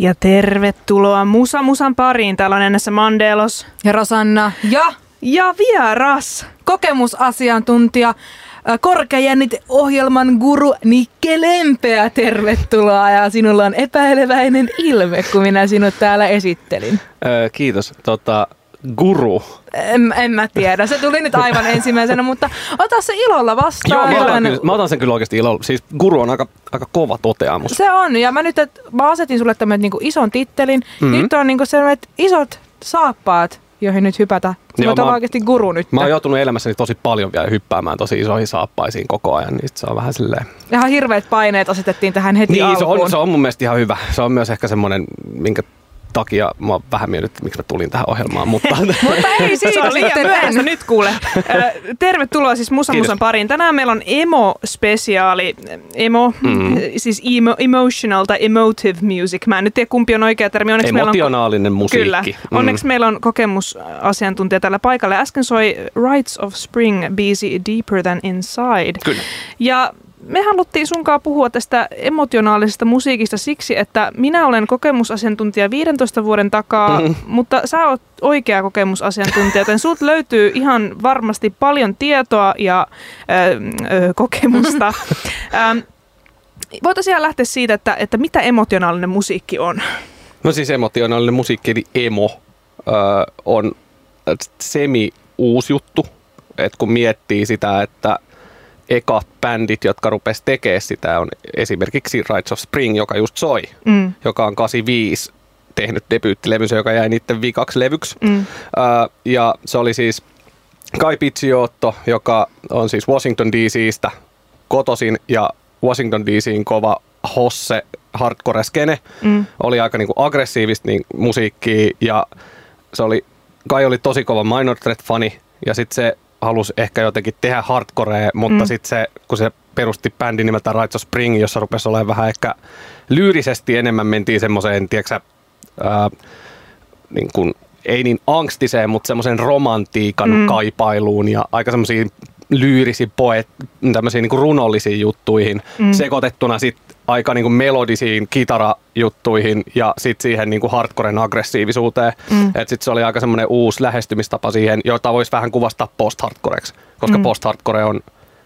Ja tervetuloa Musa Musan pariin. Täällä on Ennessä Mandelos. Ja Rosanna. Ja, ja vieras. Kokemusasiantuntija, korkeajännit ohjelman guru Nikke Lempeä. Tervetuloa ja sinulla on epäileväinen ilme, kun minä sinut täällä esittelin. Öö, kiitos. Tota, guru. En, en mä tiedä. Se tuli nyt aivan ensimmäisenä, mutta ota se ilolla vastaan. Joo, mä otan, kyllä, mä otan sen kyllä oikeasti ilolla. Siis guru on aika, aika kova toteamus. Se on. Ja mä nyt, että mä asetin sulle tämmöinen niinku ison tittelin. Mm-hmm. Nyt on niinku sellaiset isot saappaat, joihin nyt hypätä. Sä Joo, mä, oikeasti guru nyt. Mä oon joutunut elämässäni tosi paljon vielä hyppäämään tosi isoihin saappaisiin koko ajan, niin se on vähän silleen... Ihan hirveät paineet asetettiin tähän heti niin, alkuun. Se on, se on mun mielestä ihan hyvä. Se on myös ehkä semmoinen, minkä takia mä vähän miettinyt, että miksi mä tulin tähän ohjelmaan. Mutta, mutta ei siitä liian myöhäistä nyt kuule. Tervetuloa siis Musa Musan pariin. Tänään meillä on emo-spesiaali. Emo, mm. siis emo, emotional tai emotive music. Mä en nyt tiedä kumpi on oikea termi. Onneksi Emotionaalinen meillä on, musiikki. Kyllä. Mm. Onneksi meillä on kokemusasiantuntija tällä paikalla. Äsken soi Rights of Spring biisi Deeper Than Inside. Kyllä. Ja me haluttiin sunkaan puhua tästä emotionaalisesta musiikista siksi, että minä olen kokemusasiantuntija 15 vuoden takaa, mm. mutta sä oot oikea kokemusasiantuntija, joten sulta löytyy ihan varmasti paljon tietoa ja ö, ö, kokemusta. ähm, voitaisiin lähteä siitä, että, että mitä emotionaalinen musiikki on? No siis emotionaalinen musiikki, eli emo, ö, on semi-uusi juttu. Et kun miettii sitä, että ekat bändit, jotka rupes tekemään sitä, on esimerkiksi Rights of Spring, joka just soi, mm. joka on 85 tehnyt debyyttilevynsä, joka jäi niiden vikaksi levyksi. Mm. Uh, ja se oli siis Kai Pizziotto, joka on siis Washington DCstä kotosin ja Washington DCin kova hosse hardcore skene. Mm. Oli aika niinku aggressiivista niin musiikkia ja se oli, Kai oli tosi kova Minor Threat-fani ja sitten se halusi ehkä jotenkin tehdä hardcorea, mutta mm. sitten se, kun se perusti bändin nimeltä Rights of Spring, jossa rupesi olemaan vähän ehkä lyyrisesti enemmän mentiin semmoiseen, tiedätkö ää, niin kuin, ei niin angstiseen, mutta semmoisen romantiikan mm. kaipailuun ja aika semmoisiin lyyrisiin poet, tämmöisiin niin runollisiin juttuihin mm. sekoitettuna sitten aika niin kuin melodisiin kitarajuttuihin ja sitten siihen niin kuin hardcoren aggressiivisuuteen. Mm. Että sitten se oli aika semmoinen uusi lähestymistapa siihen, jota voisi vähän kuvastaa post-hardcoreksi, koska mm. post-hardcore on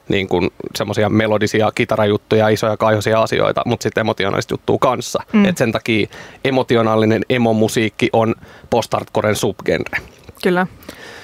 niin kuin semmoisia melodisia kitarajuttuja, isoja kaihoisia asioita, mutta sitten emotionaalista juttua kanssa. Mm. Et sen takia emotionaalinen emomusiikki on post-hardcoren subgenre. Kyllä.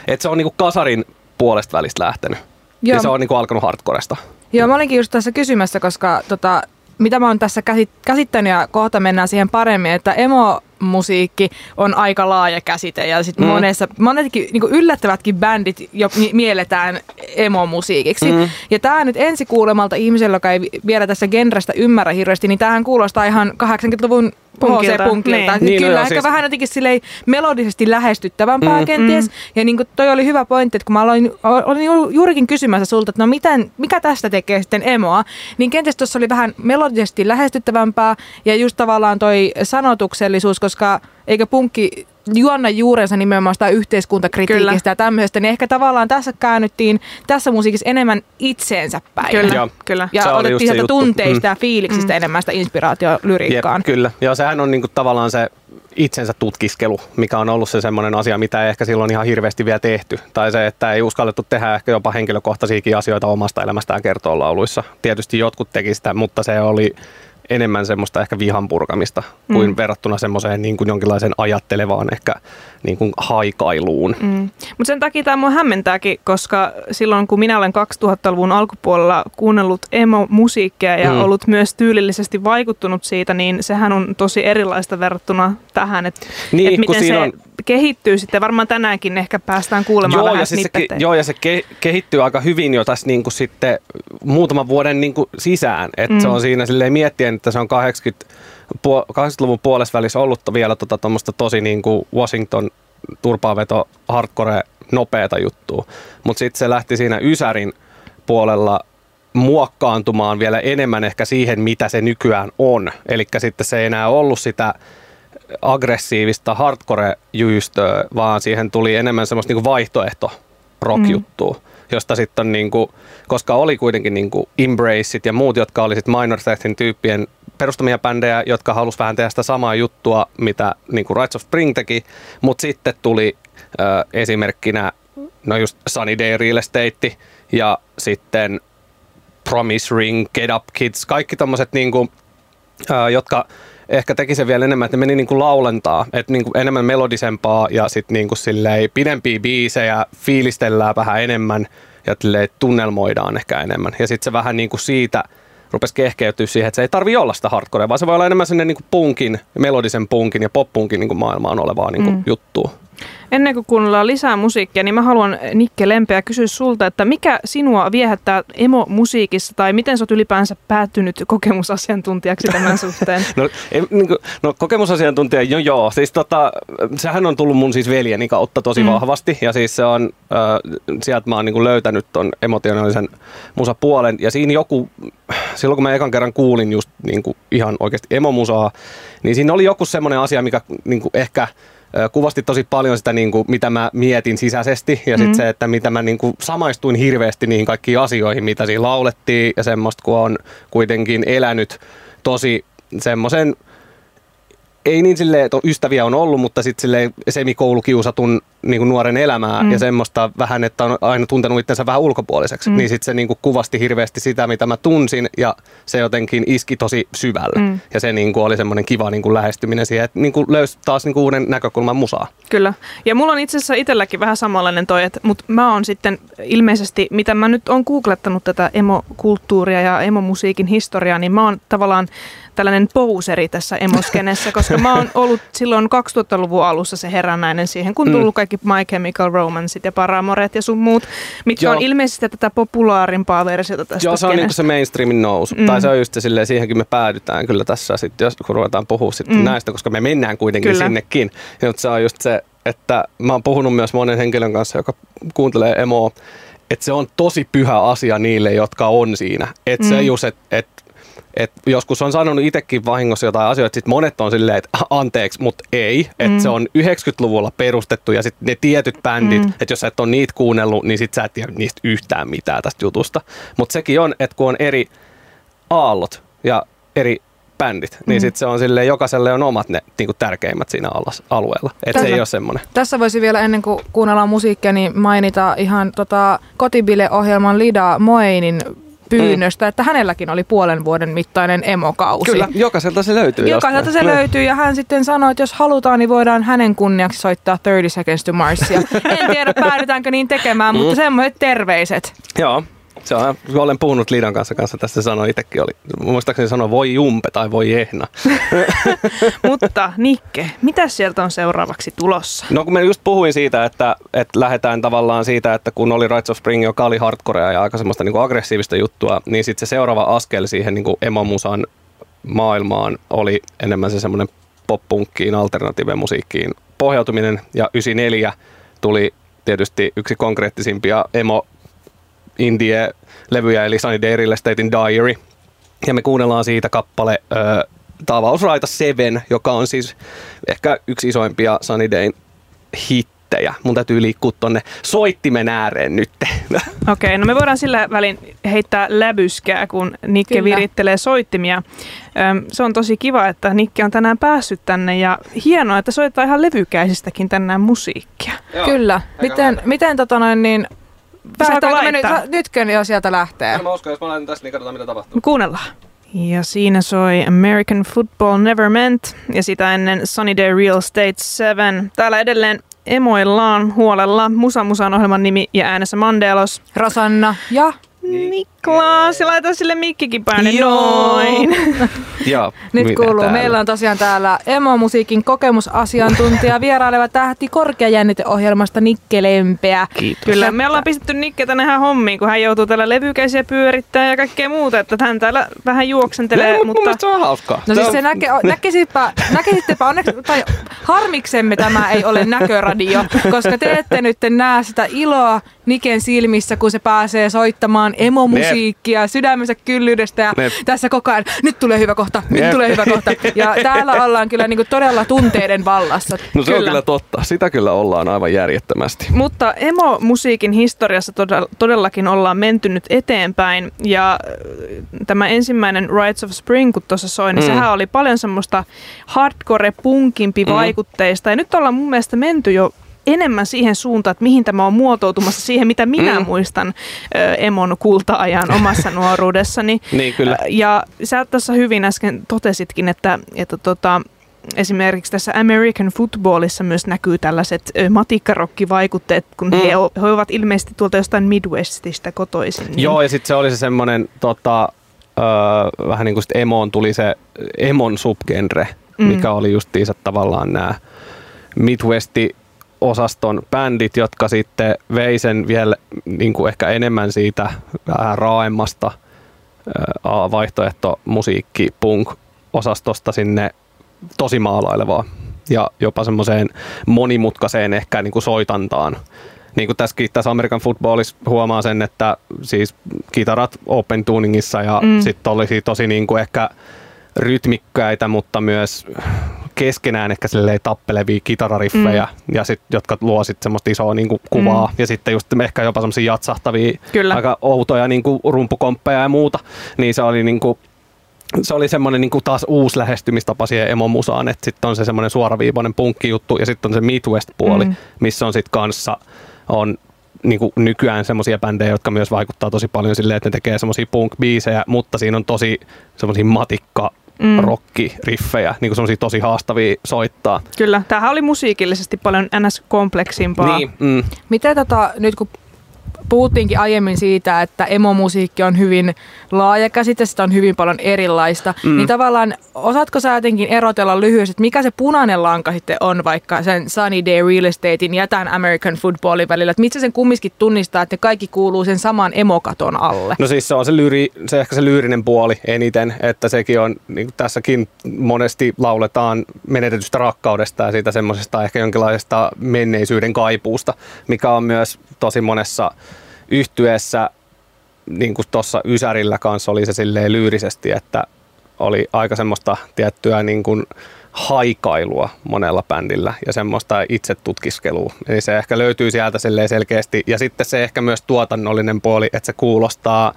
Et se on niinku kasarin puolesta välistä lähtenyt. Joo. Ja se on niinku alkanut hardcoresta. Joo, mä olinkin just tässä kysymässä, koska tota, mitä mä oon tässä käsittänyt ja kohta mennään siihen paremmin, että emo musiikki on aika laaja käsite ja sitten mm. monessa, monetkin niin yllättävätkin bändit jo mielletään emo-musiikiksi. Mm. Ja tämä nyt ensi kuulemalta ihmisellä, joka ei vielä tässä genrestä ymmärrä hirveästi, niin tämähän kuulostaa ihan 80-luvun punkilta. punkilta. Niin. Niin, Kyllä, no, ehkä siis... vähän jotenkin silleen melodisesti lähestyttävämpää mm. kenties. Mm. Ja niin kuin toi oli hyvä pointti, että kun mä aloin, olin juurikin kysymässä sulta, että no miten, mikä tästä tekee sitten emoa, niin kenties tuossa oli vähän melodisesti lähestyttävämpää ja just tavallaan toi sanotuksellisuus, koska eikö punkki juonna juurensa nimenomaan sitä yhteiskuntakritiikistä kyllä. ja tämmöisestä, niin ehkä tavallaan tässä käännyttiin tässä musiikissa enemmän itseensä päin. Kyllä, Joo. kyllä. Ja se otettiin sieltä tunteista mm. ja fiiliksistä mm. enemmän sitä inspiraatiolyriikkaan. Jep, kyllä, ja sehän on niinku tavallaan se itsensä tutkiskelu, mikä on ollut se semmoinen asia, mitä ei ehkä silloin ihan hirveästi vielä tehty. Tai se, että ei uskallettu tehdä ehkä jopa henkilökohtaisiakin asioita omasta elämästään kertoa lauluissa. Tietysti jotkut teki sitä, mutta se oli enemmän semmoista ehkä vihan purkamista kuin mm. verrattuna semmoiseen niin kuin jonkinlaiseen ajattelevaan ehkä niin kuin haikailuun. Mm. Mutta sen takia tämä mua hämmentääkin, koska silloin kun minä olen 2000-luvun alkupuolella kuunnellut emo-musiikkia ja mm. ollut myös tyylillisesti vaikuttunut siitä, niin sehän on tosi erilaista verrattuna tähän, että niin, et miten se on... kehittyy sitten. Varmaan tänäänkin ehkä päästään kuulemaan joo, vähän ja siis se, Joo, ja se ke- kehittyy aika hyvin jo tässä niin kuin sitten muutaman vuoden niin kuin sisään. Että mm. se on siinä silleen miettien, että se on 80 80-luvun puolessa ollut vielä tota, tosi niin kuin Washington turpaaveto hardcore nopeata juttua. Mutta sitten se lähti siinä Ysärin puolella muokkaantumaan vielä enemmän ehkä siihen, mitä se nykyään on. Eli sitten se ei enää ollut sitä aggressiivista hardcore-jyystöä, vaan siihen tuli enemmän semmoista niinku vaihtoehto rock-juttua. Mm josta sitten on, niin kuin, koska oli kuitenkin niin kuin Embraceit ja muut, jotka oli sitten Minor Threatin tyyppien perustamia bändejä, jotka halusivat vähän tehdä sitä samaa juttua, mitä niin kuin Rights of Spring teki, mutta sitten tuli ö, esimerkkinä no just Sunny Day Real Estate ja sitten Promise Ring, Get Up Kids, kaikki tommoset niinku, ää, jotka ehkä teki sen vielä enemmän, että ne meni niinku laulentaa, että niinku enemmän melodisempaa ja sitten niinku silleen pidempiä biisejä, fiilistellään vähän enemmän ja tunnelmoidaan ehkä enemmän. Ja sitten se vähän niinku siitä rupesi kehkeytyä siihen, että se ei tarvi olla sitä hardcorea, vaan se voi olla enemmän sinne niinku punkin, melodisen punkin ja pop-punkin niinku maailmaan olevaa niinku mm. juttua. Ennen kuin kuunnellaan lisää musiikkia, niin mä haluan Nikke Lempeä kysyä sulta, että mikä sinua viehättää emo-musiikissa tai miten sä oot ylipäänsä päätynyt kokemusasiantuntijaksi tämän suhteen? no, ei, niin kuin, no kokemusasiantuntija, jo joo. Siis tota, sehän on tullut mun siis veljeni kautta tosi mm. vahvasti ja siis se on, äh, sieltä mä oon niin kuin löytänyt ton emotionaalisen musapuolen ja siinä joku, silloin kun mä ekan kerran kuulin just niin kuin ihan oikeasti emomusaa, niin siinä oli joku semmoinen asia, mikä niin kuin ehkä – kuvasti tosi paljon sitä, niin kuin, mitä mä mietin sisäisesti ja sitten mm. se, että mitä mä niin kuin, samaistuin hirveästi niihin kaikkiin asioihin, mitä siinä laulettiin ja semmoista, kun on kuitenkin elänyt tosi semmoisen ei niin silleen, että ystäviä on ollut, mutta sitten silleen semikoulukiusatun niin nuoren elämää mm. ja semmoista vähän, että on aina tuntenut itsensä vähän ulkopuoliseksi. Mm. Niin sitten se niin kuin kuvasti hirveästi sitä, mitä mä tunsin ja se jotenkin iski tosi syvälle. Mm. Ja se niin kuin oli semmoinen kiva niin kuin lähestyminen siihen, että niin kuin löysi taas niin kuin uuden näkökulman musaa. Kyllä. Ja mulla on itse asiassa itselläkin vähän samanlainen toi, että mutta mä oon sitten ilmeisesti, mitä mä nyt oon googlettanut tätä emokulttuuria ja emomusiikin historiaa, niin mä oon tavallaan tällainen pouseri tässä emoskenessä, koska mä oon ollut silloin 2000-luvun alussa se herännäinen siihen, kun mm. tullut kaikki My Chemical Romanceit ja Paramoret ja sun muut, mitkä Joo. on ilmeisesti tätä populaarimpaa versiota tästä Joo, se on niin se mainstreamin nousu. Mm. Tai se on just se silleen, siihenkin me päädytään kyllä tässä sitten, jos kun ruvetaan puhua sitten mm. näistä, koska me mennään kuitenkin kyllä. sinnekin. Ja se on just se, että mä oon puhunut myös monen henkilön kanssa, joka kuuntelee emoa, että se on tosi pyhä asia niille, jotka on siinä. Että mm. se just, että et et joskus on sanonut itsekin vahingossa jotain asioita, että monet on silleen, että anteeksi, mutta ei. Että mm. se on 90-luvulla perustettu ja sitten ne tietyt bändit, mm. että jos sä et ole niitä kuunnellut, niin sit sä et tiedä niistä yhtään mitään tästä jutusta. Mutta sekin on, että kun on eri aallot ja eri bändit, niin mm. sitten se on silleen, jokaiselle on omat ne niin kuin tärkeimmät siinä alas, alueella. Että se ei ole semmoinen. Tässä voisi vielä ennen kuin kuunnellaan musiikkia, niin mainita ihan tota, Kotibile-ohjelman Lida Moinin pyynnöstä, mm. että hänelläkin oli puolen vuoden mittainen emokausi. Kyllä, jokaiselta se löytyy. Jokaiselta jostain. se löytyy ja hän sitten sanoi, että jos halutaan, niin voidaan hänen kunniaksi soittaa 30 Seconds to Marsia. en tiedä, päädytäänkö niin tekemään, mutta mm. semmoiset terveiset. Joo, se on, kun olen puhunut Liidan kanssa, kanssa tästä sanoi itsekin oli, muistaakseni sanoi voi jumpe tai voi ehna. Mutta Nikke, mitä sieltä on seuraavaksi tulossa? No kun me just puhuin siitä, että, että lähdetään tavallaan siitä, että kun oli Rights of Spring, joka oli hardcorea ja aika semmoista niin kuin aggressiivista juttua, niin sitten se seuraava askel siihen niin kuin emomusan maailmaan oli enemmän se semmoinen pop-punkkiin, musiikkiin pohjautuminen ja 94 tuli tietysti yksi konkreettisimpia emo indie-levyjä, eli Sunny Day Real Estatein Diary. Ja me kuunnellaan siitä kappale äh, Tavausraita Seven, joka on siis ehkä yksi isoimpia Sunny Dayn hittejä. Mun täytyy liikkua tonne soittimen ääreen nyt. Okei, okay, no me voidaan sillä välin heittää läbyskää, kun Nikke Kyllä. virittelee soittimia. Se on tosi kiva, että Nikke on tänään päässyt tänne ja hienoa, että soittaa ihan levykäisistäkin tänään musiikkia. Joo, Kyllä. Miten, miten tota noin, niin Päästäänkö nyt, nytkö jo sieltä lähtee? mä uskon, jos mä laitan tästä, niin katsotaan mitä tapahtuu. Kuunnellaan. Ja siinä soi American Football Never Meant ja sitä ennen Sunny Day Real Estate 7. Täällä edelleen emoillaan huolella Musa Musan ohjelman nimi ja äänessä Mandelos. Rosanna ja Niklas, ja laita sille mikkikin päälle noin. Joo, Nyt kuuluu. Täällä? Meillä on tosiaan täällä Emo-musiikin kokemusasiantuntija, vieraileva tähti korkeajänniteohjelmasta Nikke Lempeä. Kiitos. Kyllä, me ollaan pistetty Nikke tänne ihan hommiin, kun hän joutuu täällä levykäisiä pyörittää ja kaikkea muuta, että hän täällä vähän juoksentelee. No, mutta se on hauskaa. No siis se näke, näkisipä, näkisittepä onneksi, tai harmiksemme tämä ei ole näköradio, koska te ette nyt näe sitä iloa Niken silmissä, kun se pääsee soittamaan emomusiikkia sydämensä kyllyydestä ja Nep. tässä koko ajan, nyt tulee hyvä kohta, nyt tulee hyvä kohta. Ja täällä ollaan kyllä niinku todella tunteiden vallassa. No se on kyllä totta. Sitä kyllä ollaan aivan järjettömästi. Mutta emo-musiikin historiassa todella- todellakin ollaan menty nyt eteenpäin ja äh, tämä ensimmäinen Rites of Spring, kun tuossa soi, niin Mm. mm. sehän oli paljon semmoista hardcore-punkimpi Mm. vaikutteista ja nyt ollaan mun mielestä menty jo enemmän siihen suuntaan, että mihin tämä on muotoutumassa siihen, mitä minä Mm. muistan ö, Emon kulta-ajan omassa nuoruudessani. Niin kyllä. Ja sä tuossa hyvin äsken totesitkin, että, että tota, esimerkiksi tässä American Footballissa myös näkyy tällaiset matikkarokkivaikutteet, kun Mm. he, o- he ovat ilmeisesti tuolta jostain Midwestistä kotoisin. Niin, Joo, ja sitten se oli se semmoinen, tota, öö, vähän niin kuin sit emoon tuli se emon subgenre. Mm. mikä oli justiinsa tavallaan nämä Midwesti osaston bändit, jotka sitten vei sen vielä niin kuin ehkä enemmän siitä vähän raaemmasta vaihtoehto musiikki punk osastosta sinne tosi maalailevaa ja jopa semmoiseen monimutkaiseen ehkä niin kuin soitantaan. Niin kuin tässäkin tässä American Footballissa huomaa sen, että siis kitarat open tuningissa ja. Mm. sitten olisi tosi niin kuin ehkä rytmikkäitä, mutta myös keskenään ehkä silleen tappelevia kitarariffejä, mm. ja sit, jotka luo sitten semmoista isoa niin kuin kuvaa, mm. ja sitten just ehkä jopa semmoisia jatsahtavia, Kyllä. aika outoja niin kuin rumpukomppeja ja muuta, niin se oli niin kuin se oli semmoinen niin taas uusi lähestymistapa siihen emomusaan, että sitten on se semmoinen suoraviivainen punkkijuttu ja sitten on se Midwest-puoli. Mm. missä on sitten kanssa on niin kuin nykyään semmoisia bändejä, jotka myös vaikuttaa tosi paljon silleen, että ne tekee semmoisia punk-biisejä, mutta siinä on tosi semmoisia matikka Mm. rock-riffejä, niin kuin tosi haastavia soittaa. Kyllä, tämähän oli musiikillisesti paljon ns-kompleksimpaa. Niin, mm, Miten tota, nyt kun puhuttiinkin aiemmin siitä, että emomusiikki on hyvin laaja käsite, sitä on hyvin paljon erilaista, Mm. niin tavallaan osaatko sä jotenkin erotella lyhyesti, että mikä se punainen lanka sitten on vaikka sen Sunny Day Real Estatein ja tämän American Footballin välillä, että mistä sen kumminkin tunnistaa, että ne kaikki kuuluu sen saman emokaton alle? No siis se on se, lyri, se ehkä se lyyrinen puoli eniten, että sekin on, niin kuin tässäkin monesti lauletaan menetetystä rakkaudesta ja siitä semmoisesta ehkä jonkinlaisesta menneisyyden kaipuusta, mikä on myös tosi monessa yhtyeessä, niin kuin tuossa Ysärillä kanssa oli se silleen lyyrisesti, että oli aika semmoista tiettyä niin kuin haikailua monella bändillä ja semmoista itsetutkiskelua. Eli se ehkä löytyy sieltä selkeästi. Ja sitten se ehkä myös tuotannollinen puoli, että se kuulostaa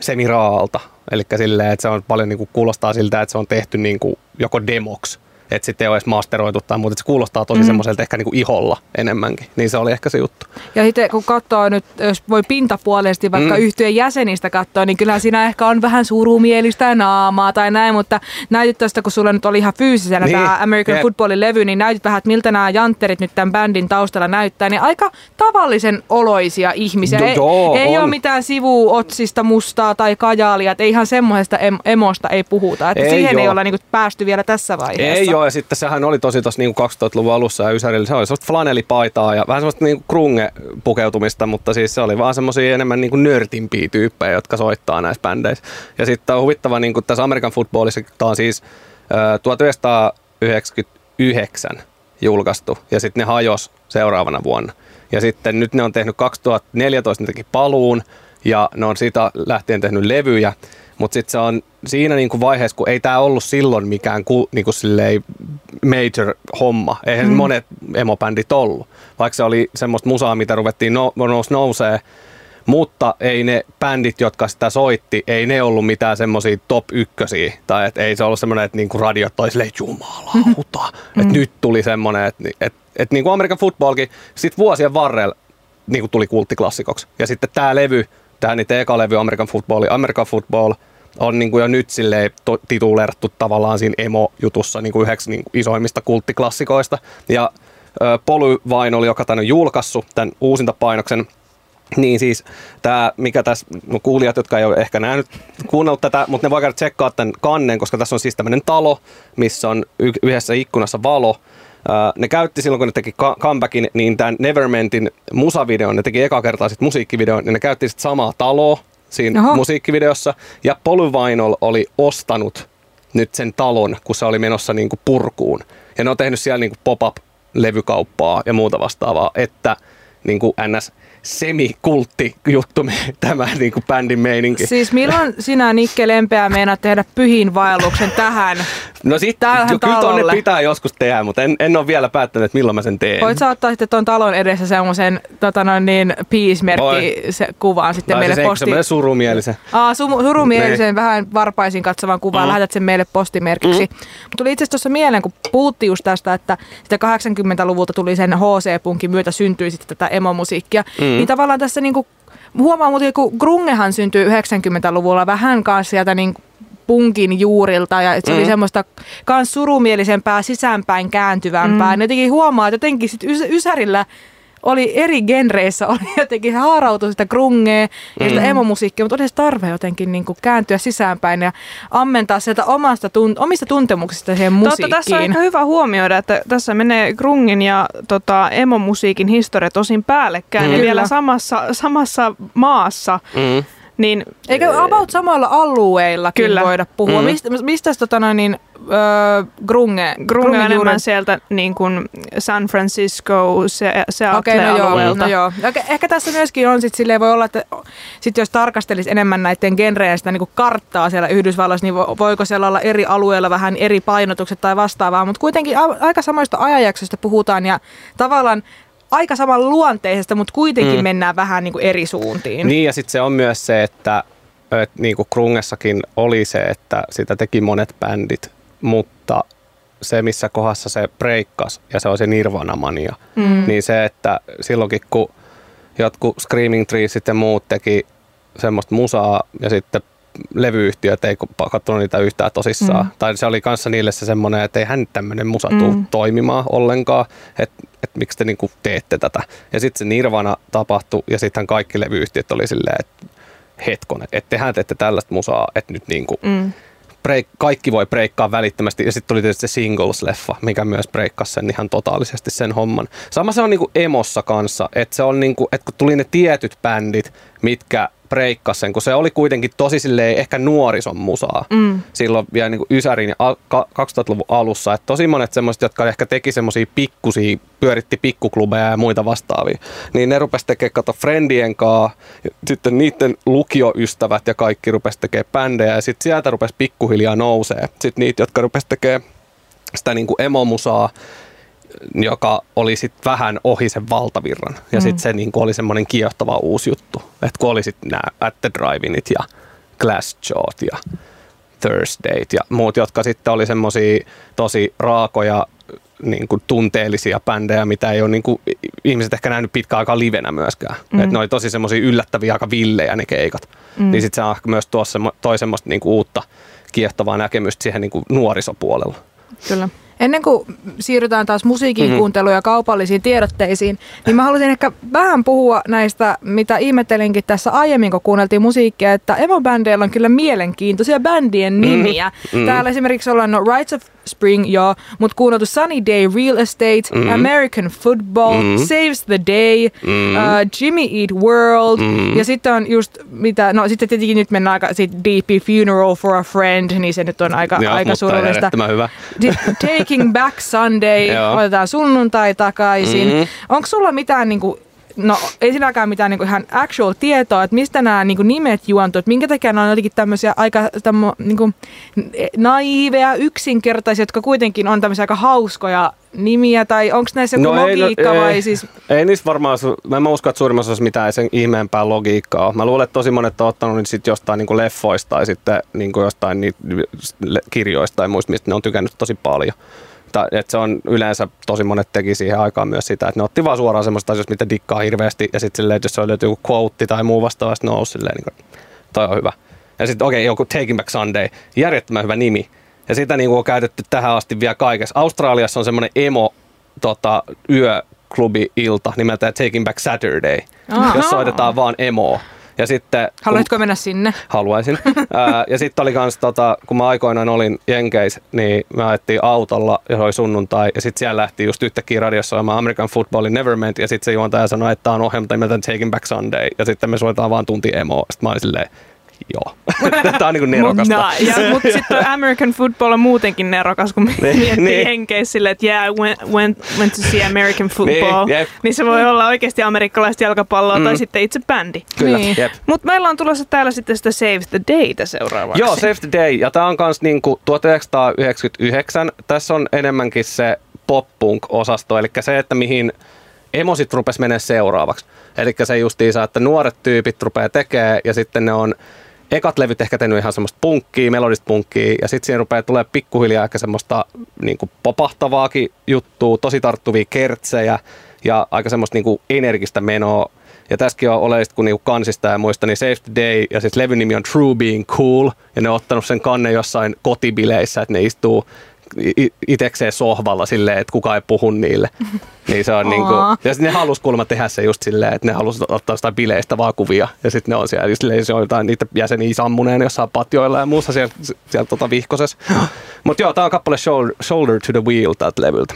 semiraalta. Eli silleen, että se on paljon niin kuin kuulostaa siltä, että se on tehty niin kuin joko demoksi, että sitten ei ole edes masteroitu tai muuta. Se kuulostaa tosi mm. Mm. semmoiselta ehkä niin kuin iholla enemmänkin. Niin se oli ehkä se juttu. Ja sitten kun katsoo nyt, jos voi pintapuolisesti vaikka Mm. yhtyeen jäsenistä katsoa, niin kyllä siinä ehkä on vähän surumielistä naamaa tai näin, mutta näytit tästä, kun sulla nyt oli ihan fyysisenä Niin, niin. tämä American jep. Footballin levy, niin näytit vähän, että miltä nämä jantterit nyt tämän bändin taustalla näyttää, niin aika tavallisen oloisia ihmisiä. No ei joo, ei on. ole mitään sivuotsista mustaa tai kajaalia, että ei ihan semmoisesta em- emosta ei puhuta, että Ei siihen ei oo. olla niinku päästy vielä tässä vaiheessa. Ei ja sitten sehän oli tosi tuossa niinku 2000-luvun alussa ja Ysärillä, se oli semmoista flanellipaitaa ja vähän semmoista niinku krunge-pukeutumista, mutta siis se oli vaan semmoisia enemmän niinku nörtimpiä tyyppejä, jotka soittaa näissä bändeissä. Ja sitten on huvittava, niinku tässä American Footballissa, tämä on siis ö, 1999 julkaistu, ja sitten ne hajos seuraavana vuonna. Ja sitten nyt ne on tehnyt 2014, ne teki paluun, ja ne on siitä lähtien tehnyt levyjä, mutta sitten se on siinä niinku vaiheessa, kun ei tämä ollut silloin mikään ku, niinku major homma. Eihän mm. monet emobändit ollut. Vaikka se oli semmoista musaa, mitä ruvettiin no, nous nousee. Mutta ei ne bändit, jotka sitä soitti, ei ne ollut mitään semmoisia top ykkösiä. Tai et ei se ollut semmoinen, että niinku radiot toi silleen, jumalauta. Mm. Että nyt tuli semmoinen, että et, et niinku American Footballkin sit vuosien varrella niinku tuli kulttiklassikoksi. Ja sitten tämä levy, tämä niiden eka levy American Football, American Football, on niin kuin jo nyt silleen tituleerattu tavallaan siinä emo-jutussa niin kuin yhdeksi niin kuin isoimmista kulttiklassikoista. Ja ö, Polyvinyl, joka tämän on julkaissut, tämän uusinta painoksen, niin siis tämä, mikä tässä, no kuulijat, jotka ei ole ehkä nähnyt, kuunnellut tätä, mutta ne voi käydä tsekkaa tämän kannen, koska tässä on siis tämmöinen talo, missä on y- yhdessä ikkunassa valo. Ää, ne käytti silloin, kun ne teki comebackin, niin tämän Nevermentin musavideon, ne teki eka kertaa sitten musiikkivideon, niin ne käytti sitten samaa taloa siinä Oho. musiikkivideossa. Ja Polyvinyl oli ostanut nyt sen talon, kun se oli menossa niin kuin purkuun. Ja ne on tehnyt siellä niin kuin pop-up-levykauppaa ja muuta vastaavaa, että niin kuin ns semikultti juttu tämä niin kuin bändin meininki. Siis milloin sinä Nikke Lempeä meinaat tehdä pyhin vaelluksen tähän? No sit, jo, kyllä tonne pitää joskus tehdä, mutta en, en ole vielä päättänyt, että milloin mä sen teen. Voit sä ottaa sitten tuon talon edessä semmoisen tota no, niin, se, kuvaan sitten meille siis posti. Semmoinen surumielisen. Aa, su, surumielisen, ne. vähän varpaisin katsovan kuvaan, mm. lähetät sen meille postimerkiksi. Mm. Mutta tuli itse asiassa tuossa mieleen, kun puhuttiin just tästä, että sitä 80-luvulta tuli sen HC-punkin myötä syntyi sitten tätä emomusiikkia. Mm. Niin tavallaan tässä niinku, huomaa muuten, kun Grungehan syntyi 90-luvulla vähän kanssa sieltä niin punkin juurilta ja se mm. oli semmoista kans surumielisempää, sisäänpäin kääntyvämpää. Mm. jotenkin huomaa, että jotenkin sit ys- Ysärillä oli eri genreissä, oli jotenkin se haarautui sitä grungea ja sitä mm. emomusiikkia, mutta oli se tarve jotenkin niin kuin kääntyä sisäänpäin ja ammentaa sieltä omasta tun- omista tuntemuksista siihen musiikkiin. Totta, tässä on ehkä hyvä huomioida, että tässä menee grungin ja tota, emomusiikin historia tosin päällekkäin mm. ja vielä samassa, samassa maassa. Mm. Niin, Eikö about samalla alueillakin kyllä. voida puhua? Mm. Mistä, mistä tota noin, niin, äh, grunge? Grunge on enemmän sieltä niin kuin San Francisco, se, se okay, no joo, no joo. Ehkä, ehkä tässä myöskin on, sit silleen voi olla, että sit jos tarkastelisi enemmän näiden genrejä sitä niin kuin karttaa siellä Yhdysvalloissa, niin voiko siellä olla eri alueilla vähän eri painotukset tai vastaavaa, mutta kuitenkin aika samoista ajanjaksoista puhutaan ja tavallaan aika saman luonteisesta, mutta kuitenkin mm. mennään vähän niin kuin eri suuntiin. Niin ja sitten se on myös se, että, että niin kuin Krungessakin oli se, että sitä teki monet bändit, mutta se, missä kohdassa se breikkas ja se on se Nirvana-mania, mm. niin se, että silloinkin kun jotkut Screaming Treesit ja muut teki semmoista musaa ja sitten levyyhtiöt ei katsonut niitä yhtään tosissaan. Mm. Tai se oli kanssa niille se semmoinen, että ei hän tämmöinen musa mm. toimimaan ollenkaan, että et miksi te niinku teette tätä. Ja sitten se Nirvana tapahtui ja sitten kaikki levyyhtiöt oli silleen, että hetkonen, että tehän teette tällaista musaa, että nyt niinku mm. break, kaikki voi breikkaa välittömästi. Ja sitten tuli tietysti se Singles-leffa, mikä myös breikkasi sen ihan totaalisesti sen homman. Sama se on niinku emossa kanssa, että se on niinku, että kun tuli ne tietyt bändit, mitkä breikkasi sen, kun se oli kuitenkin tosi silleen ehkä nuorison musaa mm. silloin vielä niin kuin Ysärin ja 2000-luvun alussa. Että tosi monet semmoiset, jotka ehkä teki semmoisia pikkusia, pyöritti pikkuklubeja ja muita vastaavia, niin ne rupesi tekemään kato friendien kanssa, sitten niiden lukioystävät ja kaikki rupesi tekemään bändejä ja sitten sieltä rupesi pikkuhiljaa nousee. Sitten niitä, jotka rupesi tekemään sitä niin kuin emomusaa, joka oli sitten vähän ohi sen valtavirran. Ja mm. sitten se niin oli semmoinen kiehtova uusi juttu. Että kun oli sitten nämä At the Drive-init ja Glassjawt ja Thursdayt ja muut, jotka sitten oli semmoisia tosi raakoja niin kuin tunteellisia bändejä, mitä ei ole niin kuin, ihmiset ehkä nähnyt pitkään aikaa livenä myöskään. Mm. Että ne oli tosi semmoisia yllättäviä, aika villejä ne keikat. Mm. Niin sitten se on myös tuossa toi semmoista niin kuin uutta kiehtovaa näkemystä siihen niin kuin nuorisopuolella. Kyllä. Ennen kuin siirrytään taas musiikin mm-hmm. kuunteluun ja kaupallisiin tiedotteisiin, niin mä haluaisin ehkä vähän puhua näistä, mitä ihmettelinkin tässä aiemmin, kun kuunneltiin musiikkia, että emo-bändeillä on kyllä mielenkiintoisia bändien nimiä. Mm-hmm. Täällä esimerkiksi ollaan no Rights of Spring, joo, mutta kuunneltu Sunny Day Real Estate, mm-hmm. American Football, mm-hmm. Saves the Day, mm-hmm. uh, Jimmy Eat World, mm-hmm. ja sitten on just mitä, no sitten tietenkin nyt mennään aika sit Deep Funeral for a Friend, niin se nyt on aika, aika surullista. hyvä. Taking Back Sunday, otetaan sunnuntai takaisin. Mm-hmm. Onko sulla mitään niinku no ei sinäkään mitään niinku ihan actual tietoa, että mistä nämä niinku nimet juontuu, että minkä takia nämä on jotenkin tämmöisiä aika tämmö, niinku, naiveja, yksinkertaisia, jotka kuitenkin on tämmöisiä aika hauskoja nimiä, tai onko näissä joku no logiikka ei, vai ei, siis? Ei niissä varmaan, mä en usko, että suurimmassa osassa mitään sen ihmeempää logiikkaa. Mä luulen, että tosi monet on ottanut niin sit jostain niin leffoista tai sitten niin jostain kirjoista tai muista, mistä ne on tykännyt tosi paljon että, että se on yleensä tosi monet teki siihen aikaan myös sitä, että ne otti vaan suoraan semmoista asioista, mitä dikkaa hirveästi ja sitten silleen, että jos se oli joku quote tai muu vastaava, sitten nousi silleen, niin kuin, toi on hyvä. Ja sitten okei, okay, joku Taking Back Sunday, järjettömän hyvä nimi. Ja sitä niin kuin on käytetty tähän asti vielä kaikessa. Australiassa on semmoinen emo tota, yöklubi-ilta nimeltä Taking Back Saturday, Aha. jos soitetaan vaan emoa. Ja sitten, Haluaisitko kun, mennä sinne? Haluaisin. Ää, ja sitten oli kans, tota, kun mä aikoinaan olin Jenkeis, niin me ajettiin autolla ja se oli sunnuntai. Ja sitten siellä lähti just yhtäkkiä radiossa olemaan American Footballin Nevermind. Ja sitten se juontaja sanoi, että tämä on ohjelma nimeltä Taking Back Sunday. Ja sitten me soitetaan vaan tunti emoa. Sitten mä olin silleen, joo. Tämä on niin kuin nerokasta. Mut, ja, mutta sitten American football on muutenkin nerokas, kun Niin, miettii niin. henkeä silleen, että yeah, went, went, went to see American football. Niin, jep. niin se voi olla oikeasti amerikkalaista jalkapalloa Mm. tai sitten itse bändi. Kyllä, Niin. jep. Mutta meillä on tulossa täällä sitten sitä Save the Daytä seuraavaksi. Joo, Save the Day. Ja tämä on kans niinku 1999. Tässä on enemmänkin se pop-punk-osasto, eli se, että mihin emosit rupes menee seuraavaksi. Eli se justiinsa, että nuoret tyypit rupeaa tekee ja sitten ne on ekat levyt ehkä tehnyt ihan semmoista punkkia, melodista punkkia, ja sitten siinä rupeaa tulee pikkuhiljaa ehkä semmoista niin popahtavaakin juttua, tosi tarttuvia kertsejä ja aika semmoista niin energistä menoa. Ja tässäkin on oleellista, kun niinku kansista ja muista, niin Save the Day ja siis levyn nimi on True Being Cool, ja ne on ottanut sen kannen jossain kotibileissä, että ne istuu itekseen sohvalla silleen, että kukaan ei puhu niille. Niin se on niinku, ja ne halus kuulemma tehdä se just silleen, että ne halus ottaa jostain bileistä vaan kuvia. Ja sitten ne on siellä, ja silleen, se on jotain niitä jäseniä sammuneen jossain patjoilla ja muussa siellä, siellä tota vihkosessa. Mutta joo, tää on kappale Shoulder, Shoulder to the Wheel tältä levyltä.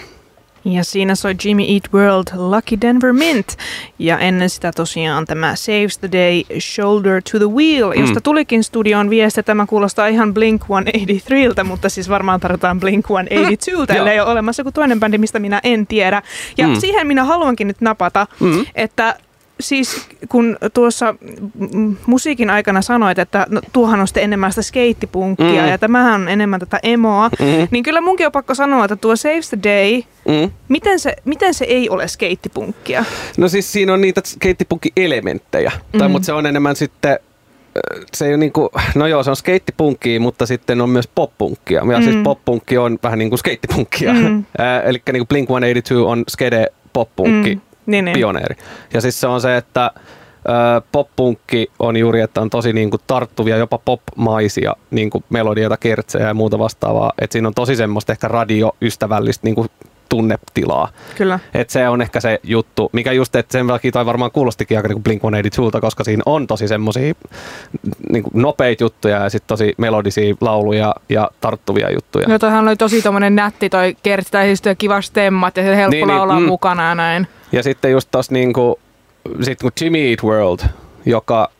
Ja siinä soi Jimmy Eat World Lucky Denver Mint. Ja ennen sitä tosiaan tämä Saves the Day Shoulder to the Wheel, Mm. josta tulikin studioon viesti. Tämä kuulostaa ihan Blink 183, mutta siis varmaan tarvitaan Blink 182. Joo. Tällä ei ole olemassa joku toinen bändi, mistä minä en tiedä. Ja Mm. siihen minä haluankin nyt napata, Mm. että siis kun tuossa musiikin aikana sanoit, että no, tuohan on sitten enemmän sitä skeittipunkkia Mm. ja tämähän on enemmän tätä emoa, Mm. niin kyllä munkin on pakko sanoa, että tuo Saves the Day, Mm. miten se, miten se ei ole skeittipunkkia? No siis siinä on niitä skeittipukki-elementtejä, mm. tai, Mhm. mutta se on enemmän sitten ö, se ei ole niinku, no joo, se on skeittipunkkia, mutta sitten on myös poppunkkia. Ja mm. siis Mm. poppunkki on vähän niin kuin skeittipunkkia. Mm. Mm. Eli niin kuin Blink-182 on skede poppunkki Mm, niin, niin. pioneeri. Ja siis se on se, että poppunkki on juuri, että on tosi niin kuin tarttuvia, jopa popmaisia niin kuin melodioita, kertsejä ja muuta vastaavaa. Että siinä on tosi semmoista ehkä radioystävällistä niin kuin tunnetilaa. Kyllä. Et se on ehkä se juttu, mikä just, että sen takia toi varmaan kuulostikin aika niin Blink-182, koska siinä on tosi semmosia niin nopeita juttuja ja sitten tosi melodisia lauluja ja tarttuvia juttuja. Joo, toihan oli tosi tommonen nätti toi kertsi, tai siis kiva stemmat ja se helppo Niin, niin, niin, laulaa mm. mm. mukana ja näin. Ja sitten just tossa niinku, sit kun Jimmy Eat World, joka